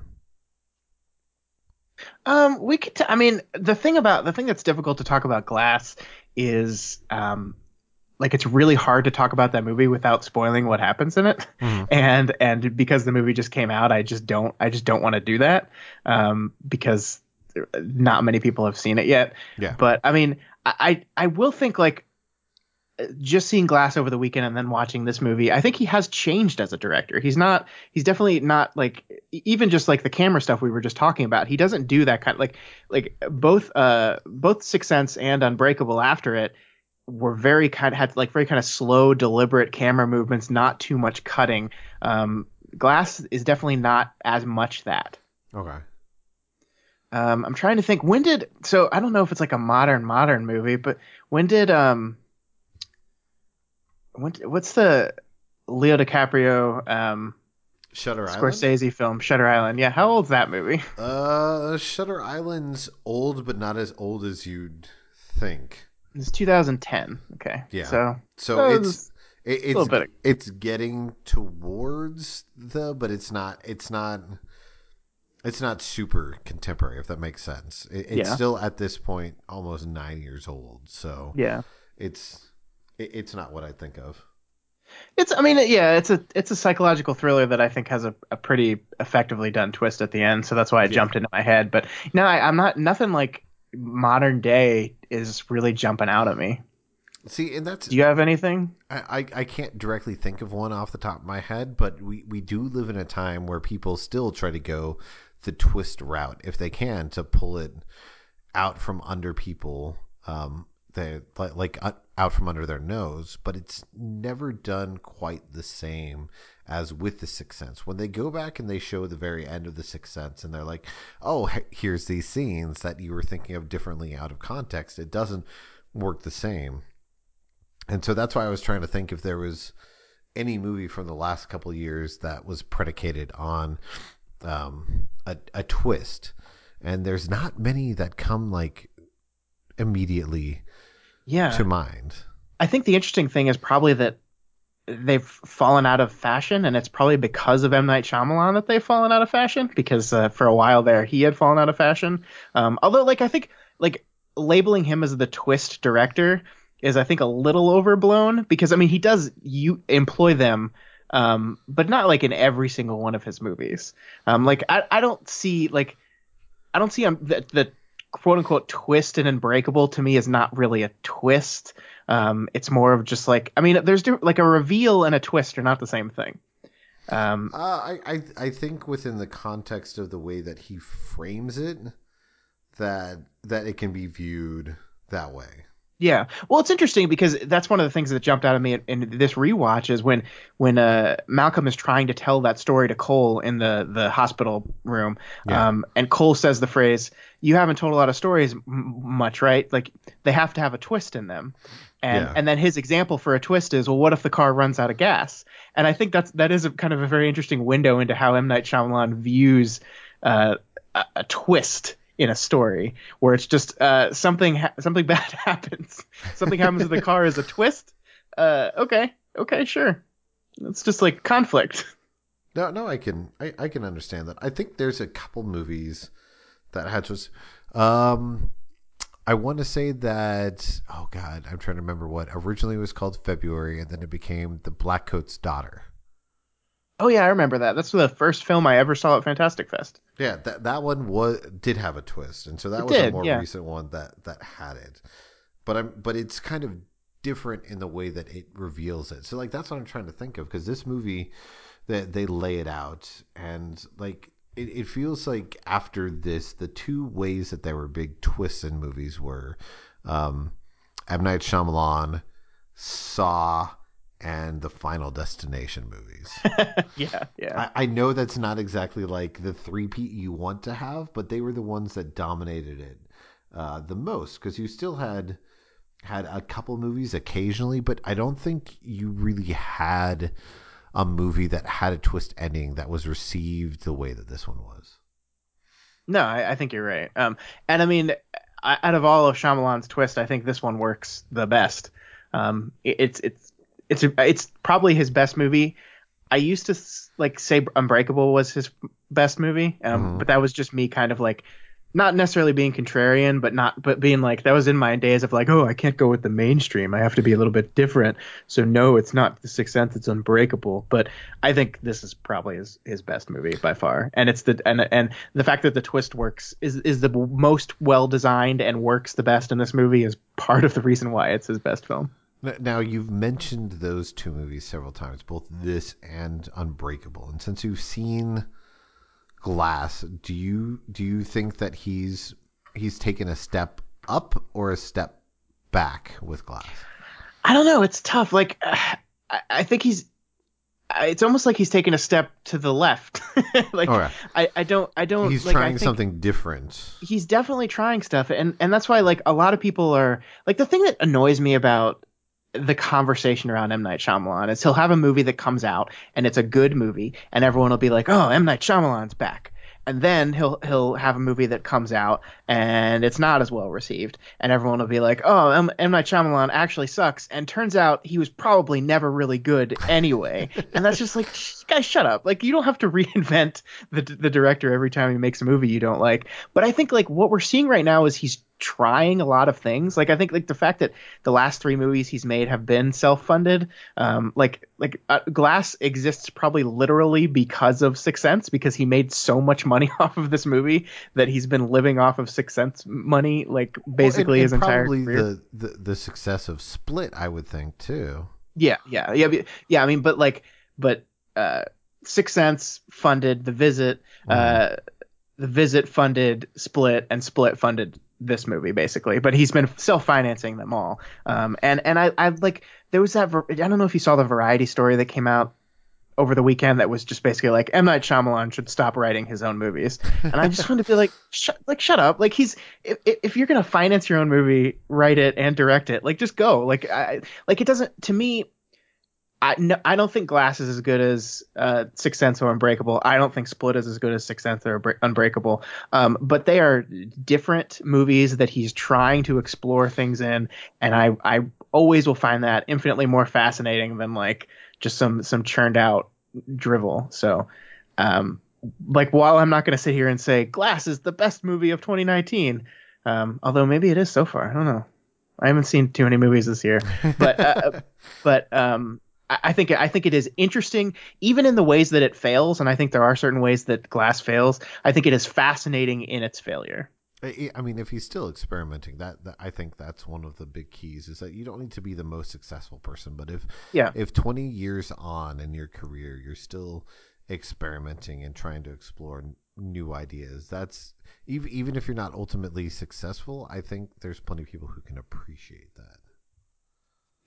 Um, we could. T- I mean, the thing about the thing that's difficult to talk about Glass is, um, like it's really hard to talk about that movie without spoiling what happens in it. Mhm. And and because the movie just came out, I just don't. I just don't want to do that. Um, because not many people have seen it yet. Yeah. But I mean, I I, will think like just seeing Glass over the weekend and then watching this movie, I think he has changed as a director. He's not. He's definitely not like even just like the camera stuff we were just talking about. He doesn't do that kind of like like both uh both Sixth Sense and Unbreakable after it were very kind had like very kind of slow, deliberate camera movements, not too much cutting. Um, Glass is definitely not as much that. Okay. Um, I'm trying to think when did so I don't know if it's like a modern modern movie, but when did um when, what's the Leo DiCaprio um Shutter Island. Scorsese film Shutter Island? Yeah, how old's that movie? Uh, Shutter Island's old, but not as old as you'd think. It's 2010. Okay. Yeah. So So it's it, it's little bit. it's getting towards the, but it's not it's not it's not super contemporary if that makes sense. It, it's Yeah. still at this point almost nine years old, so Yeah. it's it, it's not what I think of. It's I mean yeah, it's a it's a psychological thriller that I think has a, a pretty effectively done twist at the end, so that's why it Yeah. jumped into my head. But no, I, I'm not nothing like modern day is really jumping out at me. See, and that's Do you have anything? I, I I can't directly think of one off the top of my head, but we, we do live in a time where people still try to go the twist route if they can to pull it out from under people, um, they like, like uh, out from under their nose. But it's never done quite the same as with the Sixth Sense. When they go back and they show the very end of the Sixth Sense, and they're like, "Oh, here's these scenes that you were thinking of differently out of context," it doesn't work the same. And so that's why I was trying to think if there was any movie from the last couple of years that was predicated on um, a, a twist. And there's not many that come like immediately Yeah. to mind. I think the interesting thing is probably that they've fallen out of fashion, and it's probably because of M Night Shyamalan that they've fallen out of fashion. Because uh, for a while there, he had fallen out of fashion. Um, although, like I think, like labeling him as the twist director is, I think, a little overblown. Because I mean, he does you employ them. Um, but not like in every single one of his movies. Um, like I, I don't see like I don't see um, the, the quote unquote twist in Unbreakable to me is not really a twist. Um, it's more of just like I mean, there's like a reveal and a twist are not the same thing. Um, Uh, I, I I think within the context of the way that he frames it, that that it can be viewed that way. Yeah. Well, it's interesting because that's one of the things that jumped out at me in, in this rewatch is when when uh, Malcolm is trying to tell that story to Cole in the the hospital room, Yeah. um, and Cole says the phrase, "You haven't told a lot of stories m- much, right? Like they have to have a twist in them." And Yeah. and then his example for a twist is, well, what if the car runs out of gas? And I think that's that is a kind of a very interesting window into how M Night Shyamalan views uh, a, a twist in a story where it's just uh, something ha- something bad happens. Something happens to the car as a twist. Uh, okay, okay, sure. It's just like conflict. No, no, I can, I, I can understand that. I think there's a couple movies that had just, um, I want to say that. Oh God, I'm trying to remember what originally was called February, and then it became The Blackcoat's Daughter. Oh yeah, I remember that. That's the first film I ever saw at Fantastic Fest. Yeah, that that one was did have a twist, and so that It was a more yeah. recent one that that had it. But I'm but it's kind of different in the way that it reveals it. So like that's what I'm trying to think of because this movie that they lay it out and like it, it feels like after this the two ways that there were big twists in movies were um M Night Shyamalan, Saw, and the Final Destination movies. yeah, yeah. I, I know that's not exactly like the three P you want to have, but they were the ones that dominated it uh, the most because you still had had a couple movies occasionally, but I don't think you really had a movie that had a twist ending that was received the way that this one was. No, I, I think you're right. Um, and I mean, out of all of Shyamalan's twist, I think this one works the best. Um, it, it's it's it's it's probably his best movie. I used to like say Unbreakable was his best movie, um, Mhm. but that was just me kind of like not necessarily being contrarian, but not but being like that was in my days of like, oh, I can't go with the mainstream. I have to be a little bit different. So no, it's not The Sixth Sense. It's Unbreakable. But I think this is probably his his best movie by far. And it's the and and the fact that the twist works is is the most well designed and works the best in this movie is part of the reason why it's his best film. Now you've mentioned those two movies several times, both mm-hmm. this and Unbreakable. And since you've seen Glass, do you do you think that he's he's taken a step up or a step back with Glass? I don't know. It's tough. Like, I, I think he's. It's almost like he's taken a step to the left. like, Okay. I, I don't, I don't. He's like, I trying something different. He's definitely trying stuff, and and that's why like a lot of people are like the thing that annoys me about the conversation around M Night Shyamalan is he'll have a movie that comes out and it's a good movie, and everyone will be like, oh, M Night Shyamalan's back. And then he'll he'll have a movie that comes out and it's not as well received, and everyone will be like, "Oh, M, M Night Shyamalan actually sucks." And turns out he was probably never really good anyway. and that's just like, "Sh- guys, shut up! Like you don't have to reinvent the the director every time he makes a movie you don't like. But I think like what we're seeing right now is he's trying a lot of things. Like I think like the fact that the last three movies he's made have been self-funded, um, like like uh, Glass exists probably literally because of Sixth Sense because he made so much money off of this movie that he's been living off of Sixth Sense money like basically Well, and- his and entire probably career. the, the the success of Split, I would think too. Yeah, yeah, yeah, but- yeah. I mean, but like, but uh, Sixth Sense funded The Visit, uh, The Visit funded Split, and Split funded this movie basically. But he's been self-financing them all. Um, and and I I like there was that I don't know if you saw the Variety story that came out over the weekend that was just basically like M Night Shyamalan should stop writing his own movies. And I just wanted to be like, shut, like shut up. Like he's if, if you're gonna finance your own movie, write it and direct it. Like just go. Like I like it doesn't to me. I no, I don't think Glass is as good as uh, Sixth Sense or Unbreakable. I don't think Split is as good as Sixth Sense or Unbreak- Unbreakable. Um, but they are different movies that he's trying to explore things in, and I I always will find that infinitely more fascinating than like just some some churned out drivel. So, um, like while I'm not going to sit here and say Glass is the best movie of 2019, um, although maybe it is so far. I don't know. I haven't seen too many movies this year, but uh, but um, I, think I think it is interesting, even in the ways that it fails, and I think there are certain ways that Glass fails. I think it is fascinating in its failure. I I mean, if he's still experimenting, that, that I think that's one of the big keys is that you don't need to be the most successful person, but if Yeah. if 20 years on in your career you're still experimenting and trying to explore new ideas. That's even even if you're not ultimately successful, I think there's plenty of people who can appreciate that.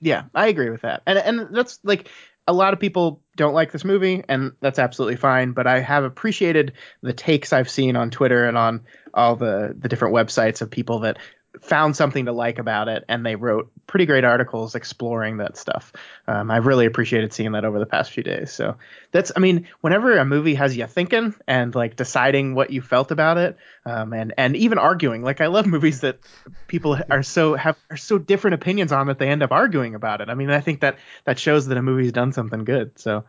Yeah, I agree with that. And and that's like a lot of people don't like this movie and that's absolutely fine, but I have appreciated the takes I've seen on Twitter and on all the the different websites of people that found something to like about it and they wrote pretty great articles exploring that stuff. Um, i've really appreciated seeing that over the past few days. So that's i mean whenever a movie has you thinking and like deciding what you felt about it um, and and even arguing like i love movies that people are so have are so different opinions on that they end up arguing about it. I mean i think that that shows that a movie's done something good so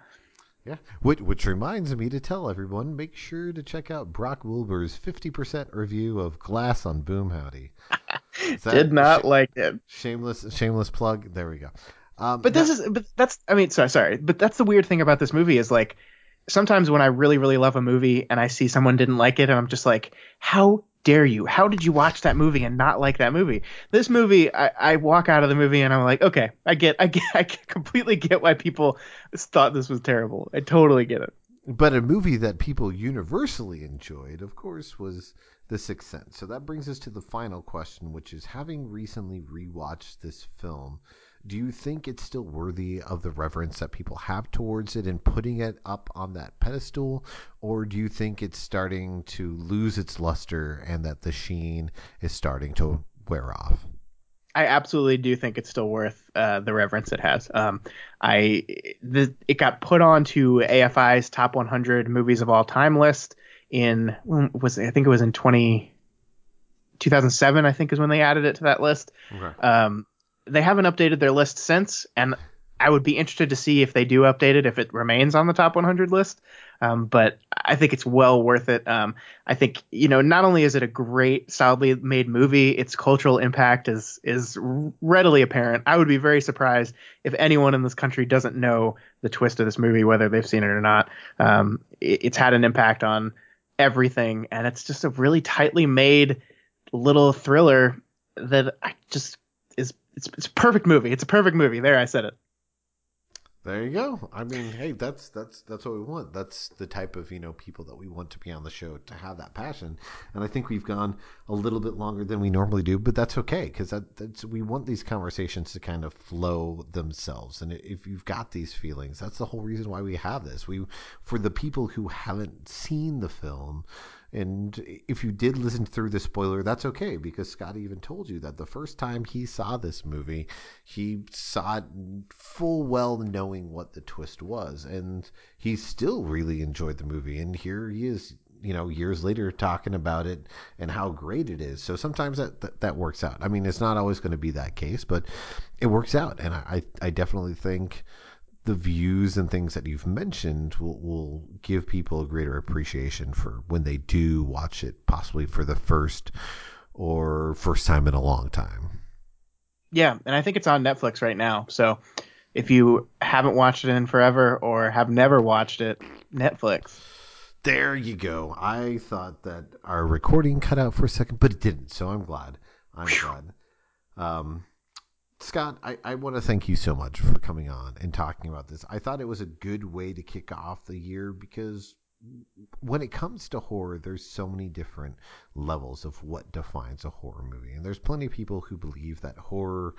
yeah, which, which reminds me to tell everyone: make sure to check out Brock Wilbur's fifty percent review of Glass on Boom Howdy. Did not sh- like it. Shameless, shameless plug. There we go. Um, but this is, but that's, I mean, sorry, sorry, but that's the weird thing about this movie is like, sometimes when I really, really love a movie and I see someone didn't like it, and I'm just like, how dare you? How did you watch that movie and not like that movie? This movie, I, I walk out of the movie and I'm like, okay, I get, I get, I completely get why people thought this was terrible. I totally get it. But a movie that people universally enjoyed, of course, was The Sixth Sense. So that brings us to the final question, which is having recently rewatched this film, do you think it's still worthy of the reverence that people have towards it and putting it up on that pedestal or do you think it's starting to lose its luster and that the sheen is starting to wear off I absolutely do think it's still worth uh, the reverence it has. Um, I the, it got put onto AFI's top 100 movies of all time list in was I think it was in 20 2007 I think is when they added it to that list. Okay. Um, they haven't updated their list since, and I would be interested to see if they do update it if it remains on the top 100 list. Um, but I think it's well worth it. Um, I think you know not only is it a great, solidly made movie, its cultural impact is is readily apparent. I would be very surprised if anyone in this country doesn't know the twist of this movie, whether they've seen it or not. Um, it, it's had an impact on everything, and it's just a really tightly made little thriller that I just it's it's a perfect movie. It's a perfect movie. There, I said it. There you go. I mean, hey, that's that's that's what we want. That's the type of you know people that we want to be on the show to have that passion. And I think we've gone a little bit longer than we normally do, but that's okay because that, that's we want these conversations to kind of flow themselves. And if you've got these feelings, that's the whole reason why we have this. We for the people who haven't seen the film and if you did listen through the spoiler, that's okay because Scott even told you that the first time he saw this movie, he saw it full well knowing what the twist was. And he still really enjoyed the movie. And here he is, you know, years later talking about it and how great it is. So sometimes that, that, that works out. I mean, it's not always going to be that case, but it works out. And I, I definitely think the views and things that you've mentioned will, will give people a greater appreciation for when they do watch it, possibly for the first or first time in a long time. Yeah, and I think it's on Netflix right now. So if you haven't watched it in forever or have never watched it, Netflix. There you go. I thought that our recording cut out for a second, but it didn't. So I'm glad. I'm Whew. glad. Um, Scott, I, I want to thank you so much for coming on and talking about this. I thought it was a good way to kick off the year because when it comes to horror, there's so many different levels of what defines a horror movie. And there's plenty of people who believe that horror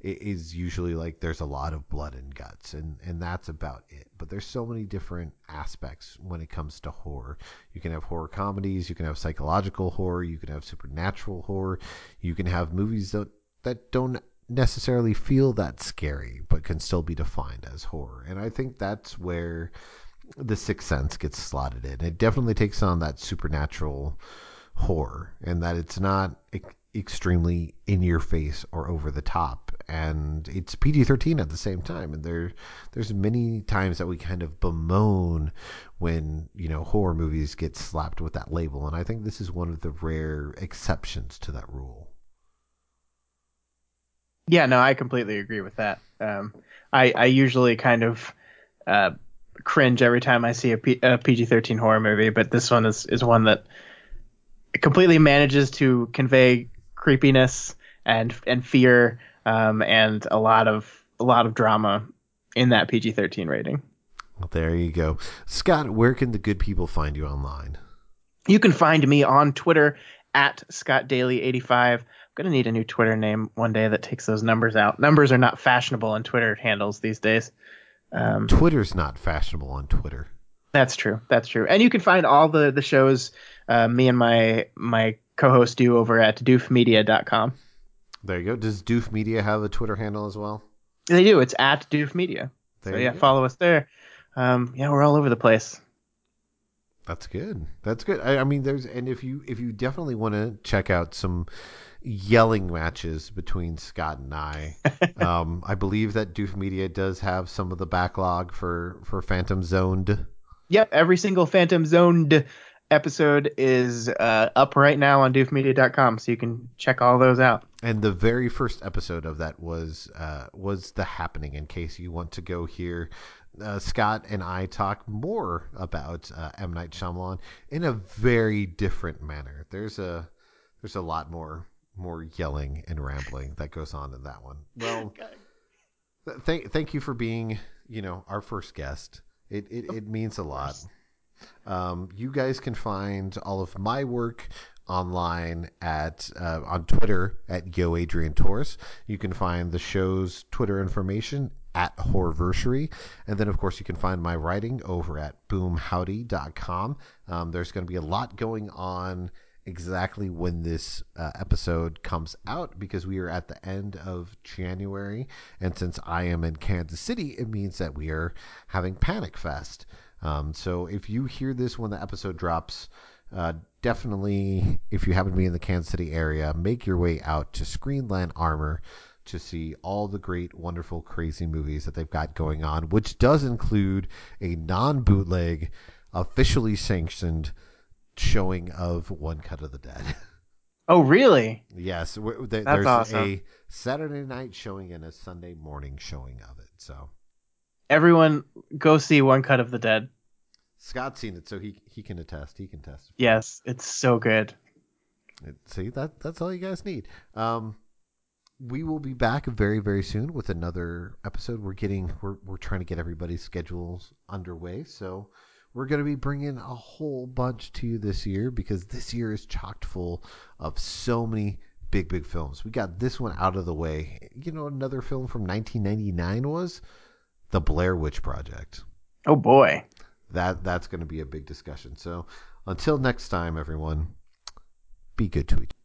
is usually like there's a lot of blood and guts and and that's about it but there's so many different aspects when it comes to horror you can have horror comedies you can have psychological horror you can have supernatural horror you can have movies that that don't necessarily feel that scary, but can still be defined as horror. And I think that's where the Sixth Sense gets slotted in. It definitely takes on that supernatural horror, and that it's not e- extremely in your face or over the top. And it's PG thirteen at the same time. And there, there's many times that we kind of bemoan when you know horror movies get slapped with that label. And I think this is one of the rare exceptions to that rule. Yeah, no, I completely agree with that. Um, I I usually kind of uh, cringe every time I see a, P- a PG-13 horror movie, but this one is is one that completely manages to convey creepiness and and fear um, and a lot of a lot of drama in that PG-13 rating. Well, there you go, Scott. Where can the good people find you online? You can find me on Twitter at Scott Daly 85 I'm gonna need a new Twitter name one day that takes those numbers out. Numbers are not fashionable on Twitter handles these days. Um, Twitter's not fashionable on Twitter. That's true. That's true. And you can find all the the shows uh, me and my my co-host do over at doofmedia.com. There you go. Does Doof Media have a Twitter handle as well? They do. It's at Doof Media. There so yeah, go. follow us there. Um, yeah, we're all over the place. That's good. That's good. I, I mean, there's and if you if you definitely want to check out some yelling matches between Scott and I, um, I believe that Doof Media does have some of the backlog for for Phantom Zoned. Yep, every single Phantom Zoned episode is uh, up right now on doofmedia.com, so you can check all those out. And the very first episode of that was uh, was the happening. In case you want to go hear uh, Scott and I talk more about uh, M Night Shyamalan in a very different manner. There's a there's a lot more more yelling and rambling that goes on in that one. Well, th- thank thank you for being you know our first guest. It it, it means a lot. Um, you guys can find all of my work online at uh, on Twitter at Yo Adrian Torres. You can find the show's Twitter information at Horrorversary. And then, of course, you can find my writing over at boomhowdy.com. Um, there's going to be a lot going on exactly when this uh, episode comes out because we are at the end of January. And since I am in Kansas City, it means that we are having Panic Fest. Um, so if you hear this when the episode drops, uh, definitely, if you happen to be in the Kansas City area, make your way out to Screenland Armour to see all the great, wonderful, crazy movies that they've got going on, which does include a non bootleg, officially sanctioned showing of One Cut of the Dead. Oh, really? yes, w- th- That's there's awesome. a Saturday night showing and a Sunday morning showing of it. So Everyone, go see One Cut of the Dead. Scott's seen it, so he he can attest. He can testify. Yes, it's so good. See that that's all you guys need. Um, we will be back very very soon with another episode. We're getting we're we're trying to get everybody's schedules underway, so we're going to be bringing a whole bunch to you this year because this year is chocked full of so many big big films. We got this one out of the way. You know, another film from 1999 was The Blair Witch Project. Oh boy. That that's going to be a big discussion. So until next time, everyone, be good to each.